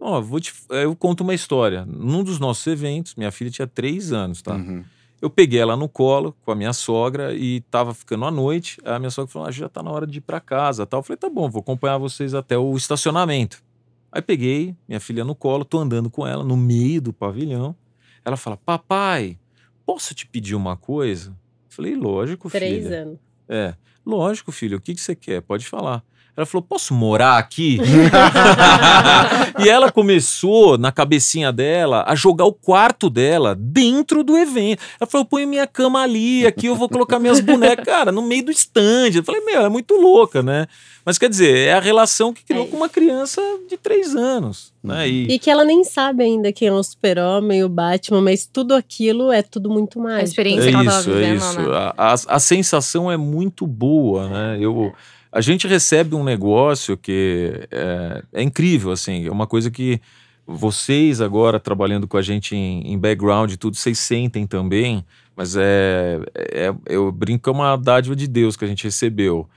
Ó, vou te, eh, eu conto uma história. Num dos nossos eventos, minha filha tinha três anos, tá? Uhum. Eu peguei ela no colo com a minha sogra e tava ficando à noite. A minha sogra falou: ah, já tá na hora de ir pra casa. Tal. Eu falei: tá bom, vou acompanhar vocês até o estacionamento. Aí peguei minha filha no colo, tô andando com ela no meio do pavilhão. Ela fala: Papai, posso te pedir uma coisa? Falei: Lógico, Três filha. anos. É, lógico, filho, o que, que você quer? Pode falar. Ela falou: posso morar aqui? (laughs) e ela começou, na cabecinha dela, a jogar o quarto dela dentro do evento. Ela falou: ponho minha cama ali, aqui eu vou colocar minhas bonecas, cara, no meio do stand. Eu falei: meu, é muito louca, né? Mas quer dizer, é a relação que criou É. com uma criança de três anos, né? E, E que ela nem sabe ainda quem é o super-homem, o Batman, mas tudo aquilo é tudo muito mágico. experiência É que ela tava isso, é vivendo, isso. né? A, a, a sensação é muito boa, né? Eu, a gente recebe um negócio que é, é incrível, assim, é uma coisa que vocês agora trabalhando com a gente em, em background e tudo, vocês sentem também, mas é, é eu brinco é uma dádiva de Deus que a gente recebeu,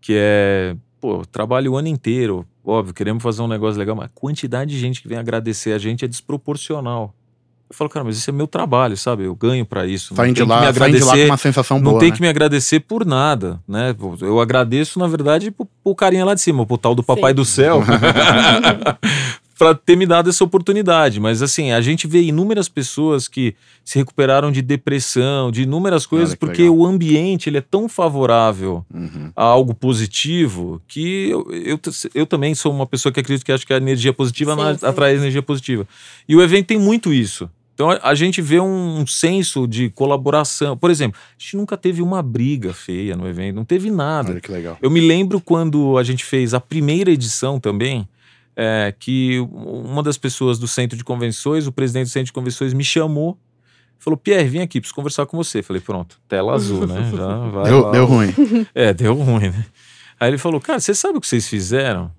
que é, pô, trabalho o ano inteiro, óbvio, queremos fazer um negócio legal, mas a quantidade de gente que vem agradecer a gente é desproporcional. Eu falo, cara, mas isso é meu trabalho, sabe? Eu ganho pra isso. não Saem de lá, saem de lá com agradecer uma sensação não boa, tem né? que me agradecer por nada, né? Eu agradeço, na verdade, pro, pro carinha lá de cima, pro tal do Papai Sim. do Céu, (laughs) (laughs) pra ter me dado essa oportunidade. Mas, assim, a gente vê inúmeras pessoas que se recuperaram de depressão, de inúmeras coisas, que porque legal. o ambiente ele é tão favorável Uhum. a algo positivo que eu, eu, eu também sou uma pessoa que acredito que acha que a energia positiva Sim, na- sim. atrai energia positiva. E o evento tem muito isso. Então a, gente vê um, senso de colaboração. Por exemplo, a gente nunca teve uma briga feia no evento, não teve nada. Olha que legal. Eu me lembro quando a gente fez a primeira edição também, é, que uma das pessoas do centro de convenções, o presidente do centro de convenções, me chamou. Falou, Pierre, vem aqui, preciso conversar com você. Falei, pronto, tela azul, né? (laughs) Já vai Deu, lá. deu ruim. (laughs) É, deu ruim, né? Aí ele falou, cara, você sabe o que vocês fizeram?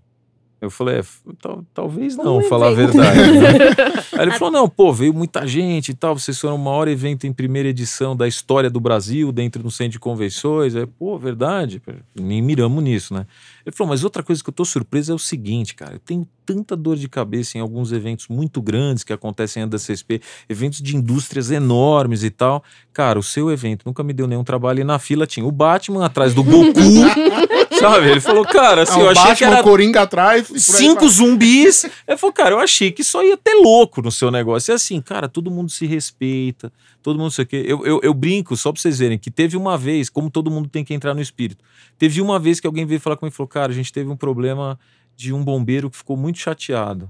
Eu falei, é, tal- talvez não, falar a evento. verdade. né? (laughs) Aí ele falou, não, pô, veio muita gente e tal, vocês foram o maior evento em primeira edição da história do Brasil, dentro do centro de convenções. Aí, pô, verdade, nem miramos nisso, né? Ele falou, mas outra coisa que eu tô surpreso é o seguinte, cara, eu tenho tanta dor de cabeça em alguns eventos muito grandes que acontecem da CSP, eventos de indústrias enormes e tal. Cara, o seu evento nunca me deu nenhum trabalho e na fila tinha o Batman atrás do Goku, (laughs) sabe? Ele falou, cara, assim, Não, eu achei que Batman, era Coringa atrás. cinco vai. zumbis. Ele falou, cara, eu achei que só ia ter louco no seu negócio. E assim, cara, todo mundo se respeita, todo mundo sei o quê. Eu, eu, eu brinco, só pra vocês verem, que teve uma vez, como todo mundo tem que entrar no espírito, teve uma vez que alguém veio falar comigo e falou, cara, a gente teve um problema de um bombeiro que ficou muito chateado.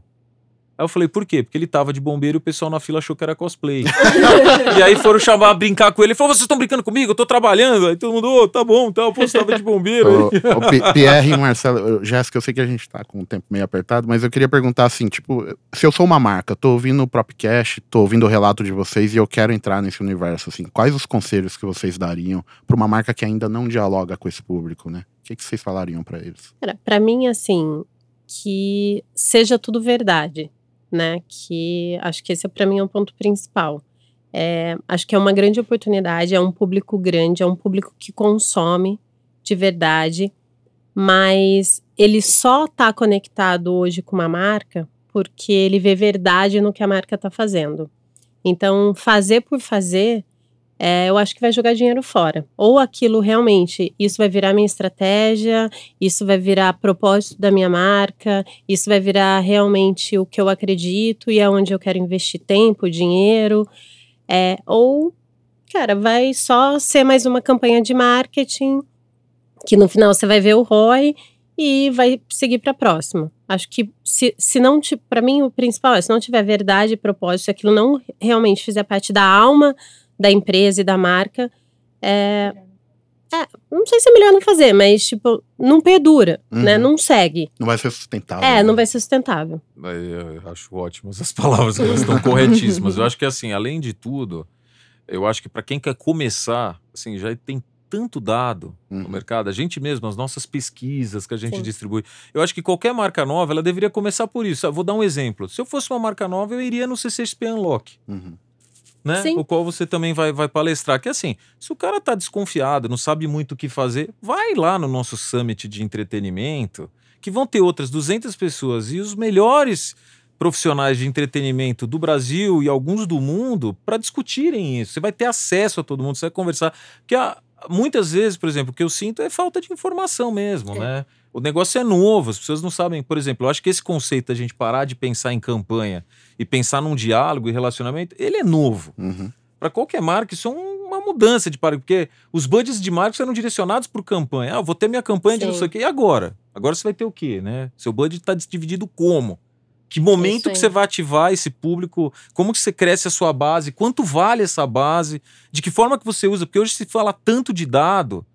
Aí eu falei, por quê? Porque ele tava de bombeiro e o pessoal na fila achou que era cosplay. (laughs) e aí foram chamar, brincar com ele. Ele falou, vocês estão brincando comigo? Eu tô trabalhando. Aí todo mundo, ô, tá bom, tá, pô, você tava de bombeiro. Ô, Pi- Pierre e Marcelo, Jéssica, eu sei que a gente tá com o tempo meio apertado, mas eu queria perguntar assim, tipo, se eu sou uma marca, tô ouvindo o Propcast, tô ouvindo o relato de vocês e eu quero entrar nesse universo, assim, quais os conselhos que vocês dariam pra uma marca que ainda não dialoga com esse público, né? Que, que vocês falariam pra eles? Pra mim, assim, que seja tudo verdade, né? Que acho que esse, pra mim, é o ponto principal. É, acho que é uma grande oportunidade, é um público grande, é um público que consome de verdade, mas ele só tá conectado hoje com uma marca porque ele vê verdade no que a marca tá fazendo. Então, fazer por fazer, é, eu acho que vai jogar dinheiro fora. Ou aquilo realmente, isso vai virar minha estratégia, isso vai virar propósito da minha marca, isso vai virar realmente o que eu acredito e é onde eu quero investir tempo, dinheiro. É, ou, cara, vai só ser mais uma campanha de marketing, que no final você vai ver o ROI e vai seguir para a próxima. Acho que se, se não, para mim, o principal é, se não tiver verdade e propósito, se aquilo não realmente fizer parte da alma da empresa e da marca, é, é, não sei se é melhor não fazer, mas, tipo, não perdura, né? Uhum. Não segue. Não vai ser sustentável. É, né? não vai ser sustentável. Aí Eu acho ótimas as (laughs) palavras, elas estão corretíssimas. Eu acho que, assim, além de tudo, eu acho que para quem quer começar, assim, já tem tanto dado no Uhum. mercado, a gente mesmo, as nossas pesquisas que a gente Sim. distribui. Eu acho que qualquer marca nova, ela deveria começar por isso. Ah, Vou dar um exemplo. Se eu fosse uma marca nova, eu iria no CCXP Unlock. Uhum. Né? Sim. O qual você também vai, vai palestrar. Que assim, se o cara tá desconfiado, não sabe muito o que fazer, vai lá no nosso summit de entretenimento, que vão ter outras 200 pessoas e os melhores profissionais de entretenimento do Brasil e alguns do mundo para discutirem isso. Você vai ter acesso a todo mundo, você vai conversar. Porque ah, muitas vezes, por exemplo, o que eu sinto é falta de informação mesmo, É. né? O negócio é novo, as pessoas não sabem. Por exemplo, eu acho que esse conceito da gente parar de pensar em campanha e pensar num diálogo e relacionamento, ele é novo. Uhum. Para qualquer marca, isso é um- uma mudança de paradigma, porque os budgets de marketing eram direcionados por campanha. Ah, eu vou ter minha campanha de não Sim. sei o quê. E agora? Agora você vai ter o quê, né? Seu budget está dividido como? Que momento que você vai ativar esse público? Como que você cresce a sua base? Quanto vale essa base? De que forma que você usa? Porque hoje se fala tanto de dado,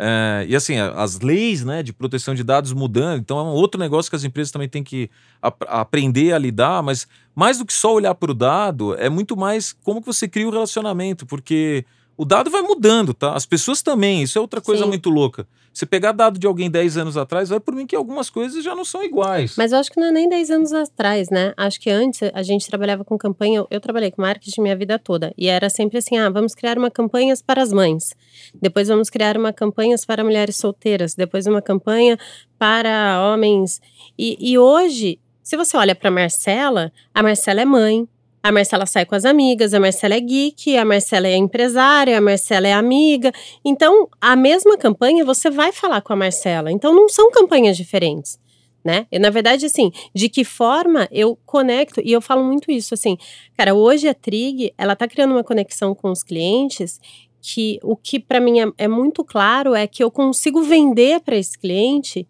é, e assim, as leis né, de proteção de dados mudando, então é um outro negócio que as empresas também têm que ap- aprender a lidar, mas mais do que só olhar para o dado, é muito mais como que você cria o relacionamento, porque o dado vai mudando, tá? As pessoas também, isso é outra coisa Sim. muito louca. Você pegar dado de alguém 10 anos atrás, vai por mim que algumas coisas já não são iguais. Mas eu acho que não é nem 10 anos atrás, né? Acho que antes a gente trabalhava com campanha. Eu trabalhei com marketing minha vida toda. E era sempre assim: ah, vamos criar uma campanha para as mães. Depois vamos criar uma campanha para mulheres solteiras. Depois uma campanha para homens. E, e hoje, se você olha para Marcela, a Marcela é mãe. A Marcela sai com as amigas, a Marcela é geek, a Marcela é empresária, a Marcela é amiga. Então, a mesma campanha você vai falar com a Marcela. Então, não são campanhas diferentes né? E, na verdade, assim, de que forma eu conecto, e eu falo muito isso, assim, cara, hoje a Trig, ela tá criando uma conexão com os clientes que o que para mim é, é muito claro é que eu consigo vender para esse cliente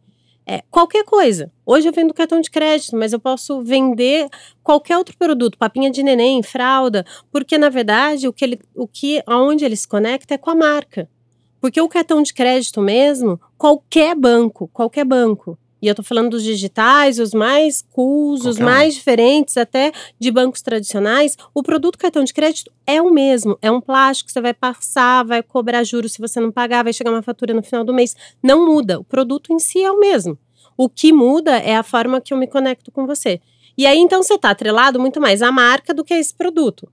é, qualquer coisa. Hoje eu vendo cartão de crédito, mas eu posso vender qualquer outro produto, papinha de neném, fralda, porque na verdade o que ele, o que aonde ele se conecta é com a marca. Porque o cartão de crédito mesmo, qualquer banco, qualquer banco, e eu tô falando dos digitais, os mais cools, os Qualquer um. mais diferentes até de bancos tradicionais. O produto cartão de crédito é o mesmo. É um plástico que você vai passar, vai cobrar juros se você não pagar, vai chegar uma fatura no final do mês. Não muda. O produto em si é o mesmo. O que muda é a forma que eu me conecto com você. E aí, então, você está atrelado muito mais à marca do que a esse produto.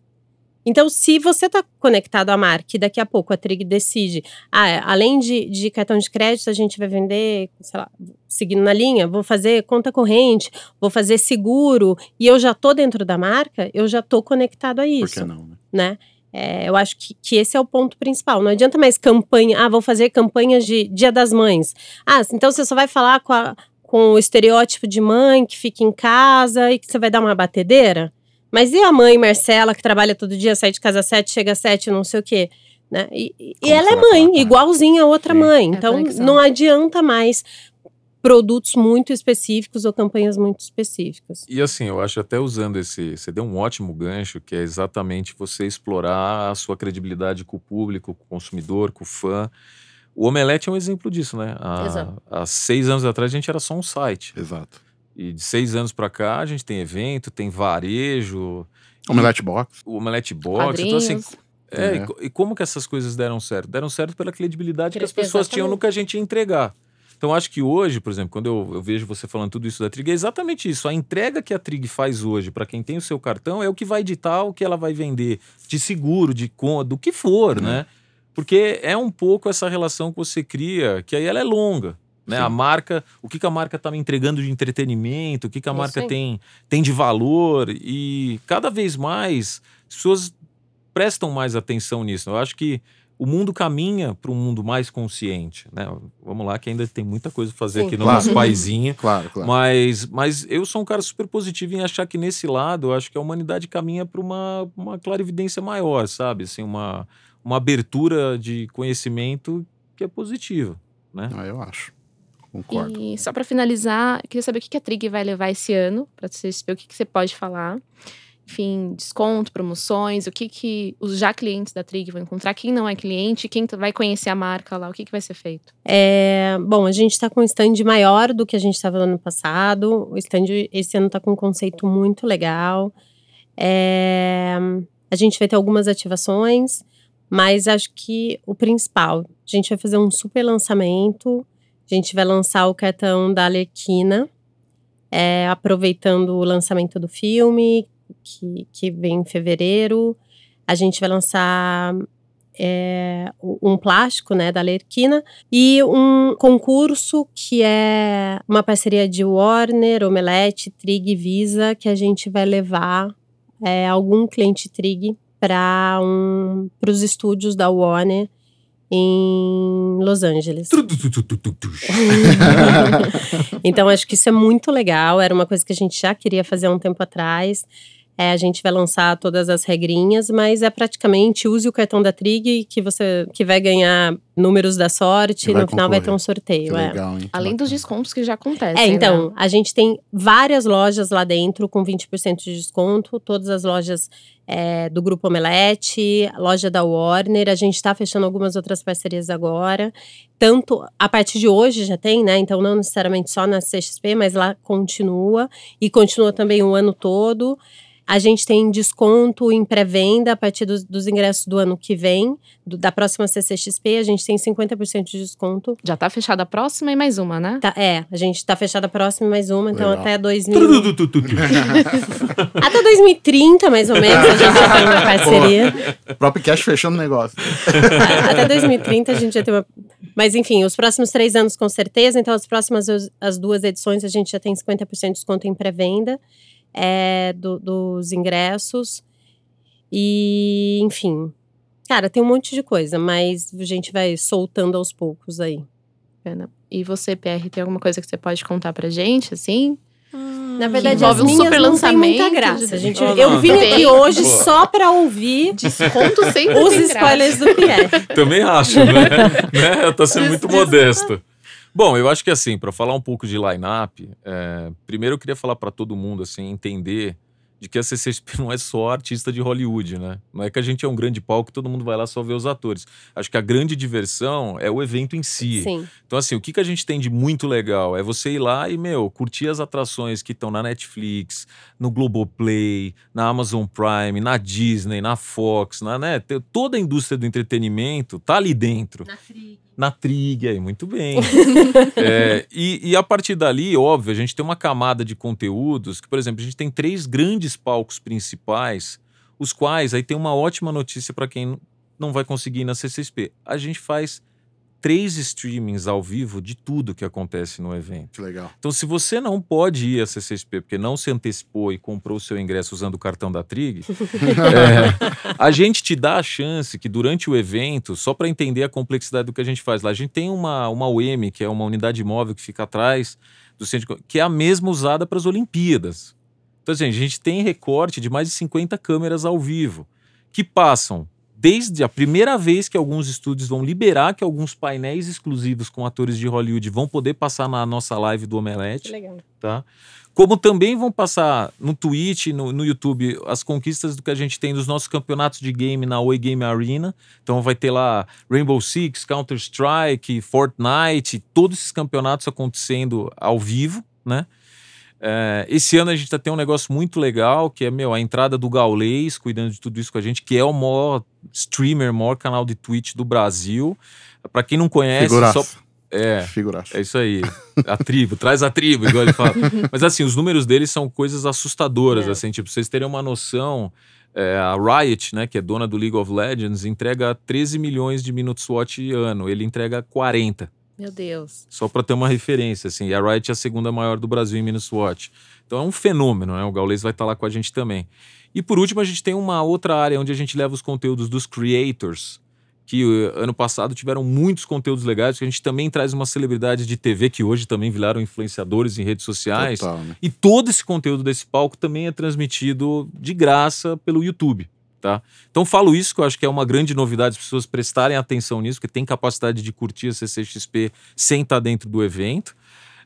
Então, se você está conectado à marca e daqui a pouco a Trig decide, ah, além de, de cartão de crédito, a gente vai vender, sei lá, seguindo na linha, vou fazer conta corrente, vou fazer seguro, e eu já tô dentro da marca, eu já tô conectado a Por isso, que não, né? né? É, eu acho que, que esse é o ponto principal. Não adianta mais campanha, ah, vou fazer campanhas de Dia das Mães. Ah, então você só vai falar com, a- com o estereótipo de mãe que fica em casa e que você vai dar uma batedeira? Mas e a mãe Marcela, que trabalha todo dia, sai de casa às sete, chega às sete, não sei o quê? Né? E, e ela é mãe, igualzinha a outra Sim. mãe. É Então conexão. não adianta mais produtos muito específicos ou campanhas muito específicas. E assim, eu acho até usando esse. Você deu um ótimo gancho, que é exatamente você explorar a sua credibilidade com o público, com o consumidor, com o fã. O Omelete é um exemplo disso, né? Há, Exato. há seis anos atrás a gente era só um site. Exato. E de seis anos pra cá a gente tem evento, tem varejo, Omelete Box. o Omelete Box. Então, assim, Quadrinhos. é, É. E, co- e como que essas coisas deram certo? Deram certo pela credibilidade que Cre- as pessoas tinham no exatamente. que a gente ia entregar. Então, acho que hoje, por exemplo, quando eu, eu vejo você falando tudo isso da Trig, é exatamente isso. A entrega que a Trig faz hoje para quem tem o seu cartão é o que vai ditar o que ela vai vender de seguro, de con- do que for, né? Porque é um pouco essa relação que você cria, que aí ela é longa. Né? Sim. A marca, o que, que a marca está me entregando de entretenimento, o que, que a Isso marca tem, tem de valor, e cada vez mais as pessoas prestam mais atenção nisso. Eu acho que o mundo caminha para um mundo mais consciente. Né? Vamos lá, que ainda tem muita coisa a fazer Sim. aqui no Claro. nosso paizinho. (laughs) Claro, claro. Mas, mas eu sou um cara super positivo em achar que nesse lado, eu acho que a humanidade caminha para uma, uma clarividência maior, sabe? Assim, uma, uma abertura de conhecimento que é positiva, né? Ah, eu acho. Concordo. E só para finalizar, eu queria saber o que que a Trig vai levar esse ano, para você saber o que, que você pode falar. Enfim, desconto, promoções, o que, que os já clientes da Trig vão encontrar, quem não é cliente, quem vai conhecer a marca lá, o que, que vai ser feito. É, bom, a gente está com um stand maior do que a gente estava no ano passado. O stand esse ano está com um conceito muito legal. É, a gente vai ter algumas ativações, mas acho que o principal, a gente vai fazer um super lançamento. A gente vai lançar o cartão da Alerquina, é, aproveitando o lançamento do filme, que, que vem em fevereiro. A gente vai lançar é, um plástico, né, da Alerquina, e um concurso que é uma parceria de Warner, Omelete, Trig e Visa, que a gente vai levar é, algum cliente Trig para um, os estúdios da Warner em Los Angeles. (laughs) então, acho que isso é muito legal. Era uma coisa que a gente já queria fazer há um tempo atrás. É, a gente vai lançar todas as regrinhas, mas é praticamente use o cartão da Trig que você que vai ganhar números da sorte E no final vai ter um concorrer. Que sorteio. é. legal, hein? Que Além dos bacana. descontos que já acontecem. É, então, né? a gente tem várias lojas lá dentro com 20% de desconto, todas as lojas é, do Grupo Omelete, loja da Warner, a gente está fechando algumas outras parcerias agora. Tanto a partir de hoje já tem, né? Então, não necessariamente só na CXP, mas lá continua e continua também o ano todo. A gente tem desconto em pré-venda a partir dos, dos ingressos do ano que vem, do- da próxima CCXP, a gente tem 50% de desconto. Já tá fechada a próxima e mais uma, né? Tá, é, a gente tá fechada a próxima mais uma, então Legal. até 2000. (laughs) até 2030, mais ou menos, a gente já tem uma parceria. O próprio cash fechando o negócio. até 2030 a gente já tem uma. Mas enfim, os próximos três anos com certeza. Então, as próximas as- as duas edições a gente já tem 50% de desconto em pré-venda é, do- dos ingressos. E, enfim. Cara, tem um monte de coisa, mas a gente vai soltando aos poucos aí. E você, PR, tem alguma coisa que você pode contar pra gente, assim? Na verdade, envolve as um minhas super não tem muita lançamento graça. gente. Oh, eu vim aqui hoje Pô. só pra ouvir Desconto sempre os tem graça. spoilers do Pierre. Também acho, né? (laughs) né? Tá sendo muito modesto. Bom, eu acho que assim, para falar um pouco de line-up, é, primeiro eu queria falar para todo mundo, assim, entender de que a CCXP (laughs) não é só artista de Hollywood, né? Não é que a gente é um grande palco e todo mundo vai lá só ver os atores. Acho que a grande diversão é o evento em si. Sim. Então, assim, o que, que a gente tem de muito legal é você ir lá e, meu, curtir as atrações que estão na Netflix, no Globoplay, na Amazon Prime, na Disney, na Fox, na, né? Toda a indústria do entretenimento tá ali dentro. Na Trig, aí, muito bem. (laughs) É, e, e a partir dali, óbvio, a gente tem uma camada de conteúdos que, por exemplo, a gente tem três grandes palcos principais, os quais aí tem uma ótima notícia para quem não vai conseguir ir na CCXP. A gente faz três streamings ao vivo de tudo que acontece no evento. Que legal. Então, se você não pode ir à CCXP porque não se antecipou e comprou o seu ingresso usando o cartão da Trig, (laughs) é, a gente te dá a chance que durante o evento, só para entender a complexidade do que a gente faz lá, a gente tem uma, uma UEM, que é uma unidade móvel que fica atrás do centro, que é a mesma usada para as Olimpíadas. Então, assim, a gente tem recorte de mais de 50 câmeras ao vivo, que passam desde a primeira vez que alguns estúdios vão liberar que alguns painéis exclusivos com atores de Hollywood vão poder passar na nossa live do Que Omelete, legal. tá? Como também vão passar no Twitch, no, no YouTube, as conquistas do que a gente tem dos nossos campeonatos de game na Oi Game Arena. Então vai ter lá Rainbow Six, Counter-Strike, Fortnite, todos esses campeonatos acontecendo ao vivo, né? É, esse ano a gente tá tendo um negócio muito legal, que é, meu, a entrada do Gaulês, cuidando de tudo isso com a gente, que é o maior streamer, maior canal de Twitch do Brasil. Pra quem não conhece, Figuraça. só... É, Figuraça. é isso aí. A tribo, (laughs) traz a tribo, igual ele fala. (laughs) Mas assim, os números deles são coisas assustadoras, É. assim, tipo, pra vocês terem uma noção, é, a Riot, né, que é dona do League of Legends, entrega 13 milhões de minutos watch ano, ele entrega 40, Meu Deus. só pra ter uma referência, assim, a Riot é a segunda maior do Brasil em minutes watch. Então é um fenômeno, né, o Gaules vai estar lá com a gente também. E por último, a gente tem uma outra área onde a gente leva os conteúdos dos creators, que eh, ano passado tiveram muitos conteúdos legais, que a gente também traz uma celebridade de TV que hoje também viraram influenciadores em redes sociais. Total, né? E todo esse conteúdo desse palco também é transmitido de graça pelo YouTube. Tá? Então falo isso que eu acho que é uma grande novidade, as pessoas prestarem atenção nisso, que tem capacidade de curtir a CCXP sem estar dentro do evento.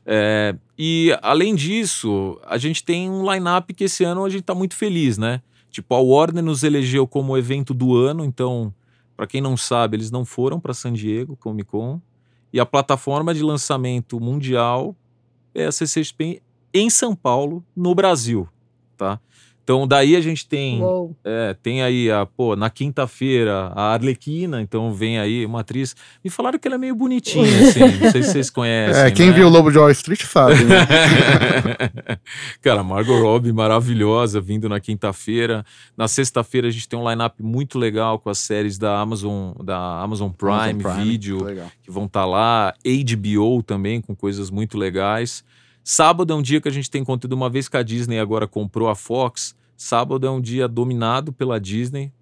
É, e além disso, a gente tem um line-up que esse ano a gente está muito feliz, né? Tipo, a Warner nos elegeu como evento do ano, então, para quem não sabe, eles não foram para San Diego Comic Con. E a plataforma de lançamento mundial é a CCXP em São Paulo, no Brasil, tá? Então daí a gente tem, é, tem aí a, pô, na quinta-feira a Arlequina, então vem aí uma atriz. Me falaram que ela é meio bonitinha, (laughs) assim, não sei se vocês conhecem. É, quem né? viu o Lobo de Wall Street sabe, né? (laughs) Cara, Margot Robbie maravilhosa vindo na quinta-feira. Na sexta-feira a gente tem um line-up muito legal com as séries da Amazon, da Amazon Prime, Amazon Video, Legal. que vão estar lá, HBO também com coisas muito legais. Sábado é um dia que a gente tem conteúdo uma vez que a Disney agora comprou a Fox. Sábado é um dia dominado pela Disney.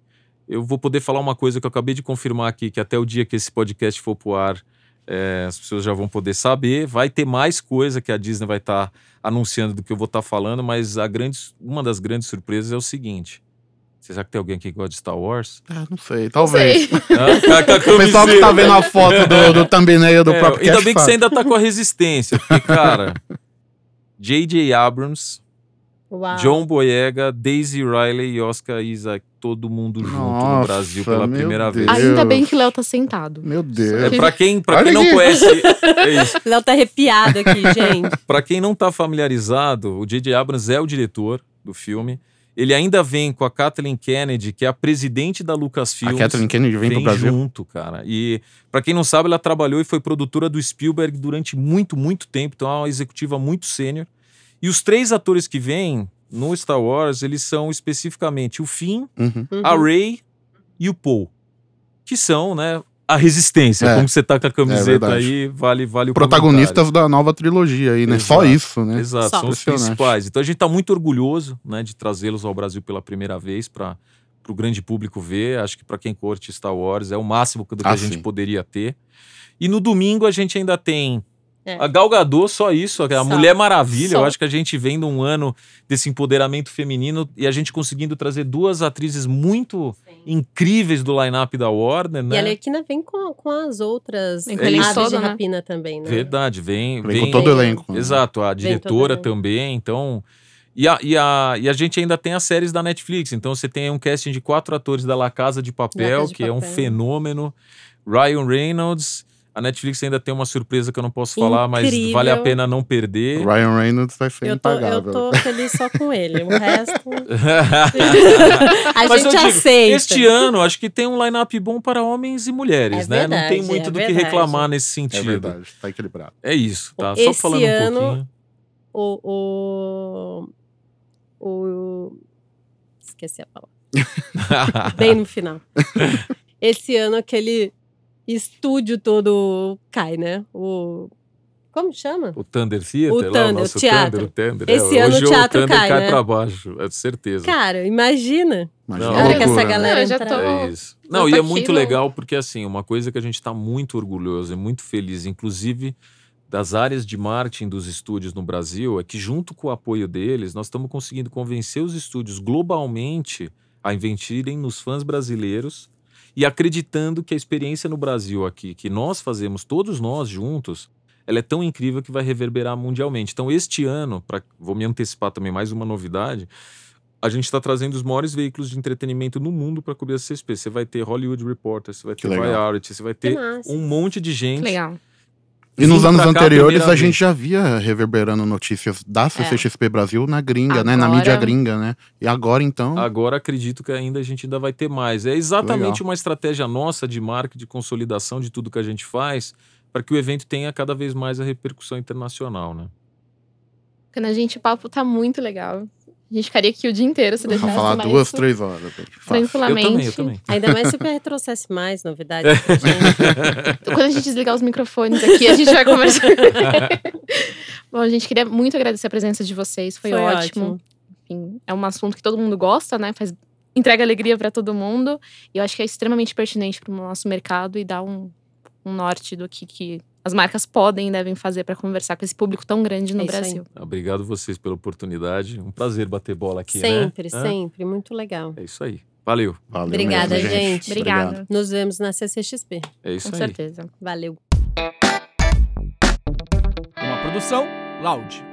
Eu vou poder falar uma coisa que eu acabei de confirmar aqui, que até o dia que esse podcast for pro ar, é, as pessoas já vão poder saber. Vai ter mais coisa que a Disney vai estar anunciando do que eu vou estar falando, mas a grande, uma das grandes surpresas é o seguinte. Você sabe que tem alguém aqui que gosta de Star Wars? Ah, não sei, talvez. Sei. Hã? (laughs) Com a- com a O pessoal que tá vendo a foto do, do thumbnail do É, próprio ainda bem que você ainda tá com a resistência, porque, cara, (laughs) J.J. Abrams, Uau. John Boyega, Daisy Riley e Oscar Isaac, todo mundo junto no Nossa, Brasil pela primeira Deus. vez. Ainda bem que o Léo tá sentado. Meu É, Deus. pra quem, pra Olha quem não conhece, é. (laughs) Léo tá arrepiado aqui, gente. (laughs) Pra quem não tá familiarizado, o J.J. Abrams é o diretor do filme. Ele ainda vem com a Kathleen Kennedy, que é a presidente da A Lucasfilm. Kathleen Kennedy vem pro Brasil. junto, cara. E pra quem não sabe, ela trabalhou e foi produtora do Spielberg durante muito, muito tempo. Então é uma executiva muito sênior. E os três atores que vêm no Star Wars, eles são especificamente o Finn, Uhum. a Rey e o Paul. Que são, né, a resistência. É. Como você tá com a camiseta verdade. aí, vale, vale o Protagonistas da nova trilogia aí, né? Só Exato. isso, né? Exato, Só. são os principais. Então a gente está muito orgulhoso né, de trazê-los ao Brasil pela primeira vez para o grande público ver. Acho que para quem curte Star Wars é o máximo do que Ah, a gente sim. poderia ter. E no domingo a gente ainda tem É. a Gal Gadot, só isso, a Só. Mulher Maravilha. Eu Só. acho que a gente vem de um ano desse empoderamento feminino e a gente conseguindo trazer duas atrizes muito incríveis do line-up da Warner, E né? a Lerquina vem com, com as outras Vem com o elenco aves todo, de né? rapina também, né? Verdade, vem, Vem vem, com todo o elenco. né? Exato, a diretora também, então. E a, e, a, e a gente ainda tem as séries da Netflix, então você tem um casting de quatro atores da La Casa de Papel, Casa de que é um Papel. fenômeno. Ryan Reynolds. A Netflix ainda tem uma surpresa que eu não posso falar, mas Incrível. vale a pena não perder. O Ryan Reynolds vai ser Eu tô, impagável. eu tô feliz só com ele. O resto. (laughs) A Mas eu gente digo, aceita. Este ano, acho que tem um line-up bom para homens e mulheres, É né? não tem verdade, muito é do que verdade. reclamar nesse É sentido. verdade, tá equilibrado. É isso, tá? Só Esse falando um ano- pouquinho. O, o, o. Esqueci a palavra. (laughs) Bem no final. Esse ano aquele estúdio todo cai, né? O. Como chama? O Thunder Theater, O lá, Thunder, o nosso o teatro. Thunder, Thunder. Esse é, ano hoje o teatro Thunder cai, cai né? pra baixo, é certeza. Cara, imagina. Imagina Não, hora que essa né? galera já tô- É isso. Não, e é muito legal porque, assim, uma coisa que a gente está muito orgulhoso e muito feliz, inclusive das áreas de marketing dos estúdios no Brasil, é que, junto com o apoio deles, nós estamos conseguindo convencer os estúdios globalmente a investirem nos fãs brasileiros e acreditando que a experiência no Brasil aqui, que nós fazemos, todos nós juntos, ela é tão incrível que vai reverberar mundialmente. Então, este ano, pra, vou me antecipar também mais uma novidade, a gente está trazendo os maiores veículos de entretenimento no mundo para cobrir a CSP. Você vai ter Hollywood Reporter, você vai Que ter. Variety, você vai ter um monte de Que gente. legal. E nos anos a anteriores primeira a gente já via reverberando notícias da CCXP Brasil na gringa, né? Na Agora- mídia gringa, né? E agora então. Agora acredito que ainda a gente ainda vai ter mais. É exatamente Legal. uma estratégia nossa de marketing, de consolidação de tudo que a gente faz, para que o evento tenha cada vez mais a repercussão internacional, né? Quando a gente, o papo tá muito legal. A gente ficaria aqui o dia inteiro se deixasse falar mais duas, três horas. Fácil. Eu Tranquilamente. também, eu também. Ainda mais se trouxesse mais novidades (laughs) gente. Quando a gente desligar os microfones aqui, a gente vai conversar. (laughs) Bom, a gente queria muito agradecer a presença de vocês. Foi, Foi ótimo. ótimo. Enfim, é um assunto que todo mundo gosta, né? Faz, entrega alegria para todo mundo. E eu acho que é extremamente pertinente para o nosso mercado e dá um, um norte do que, que as marcas podem e devem fazer para conversar com esse público tão grande no É isso aí. Brasil. Obrigado vocês pela oportunidade. Um prazer bater bola aqui, sempre, né? Hã? sempre. Muito legal. É isso aí. Valeu. Valeu Obrigada, mesmo, gente. Obrigada. Nos vemos na CCXP. É isso Com aí. certeza. Valeu. Uma produção Loud.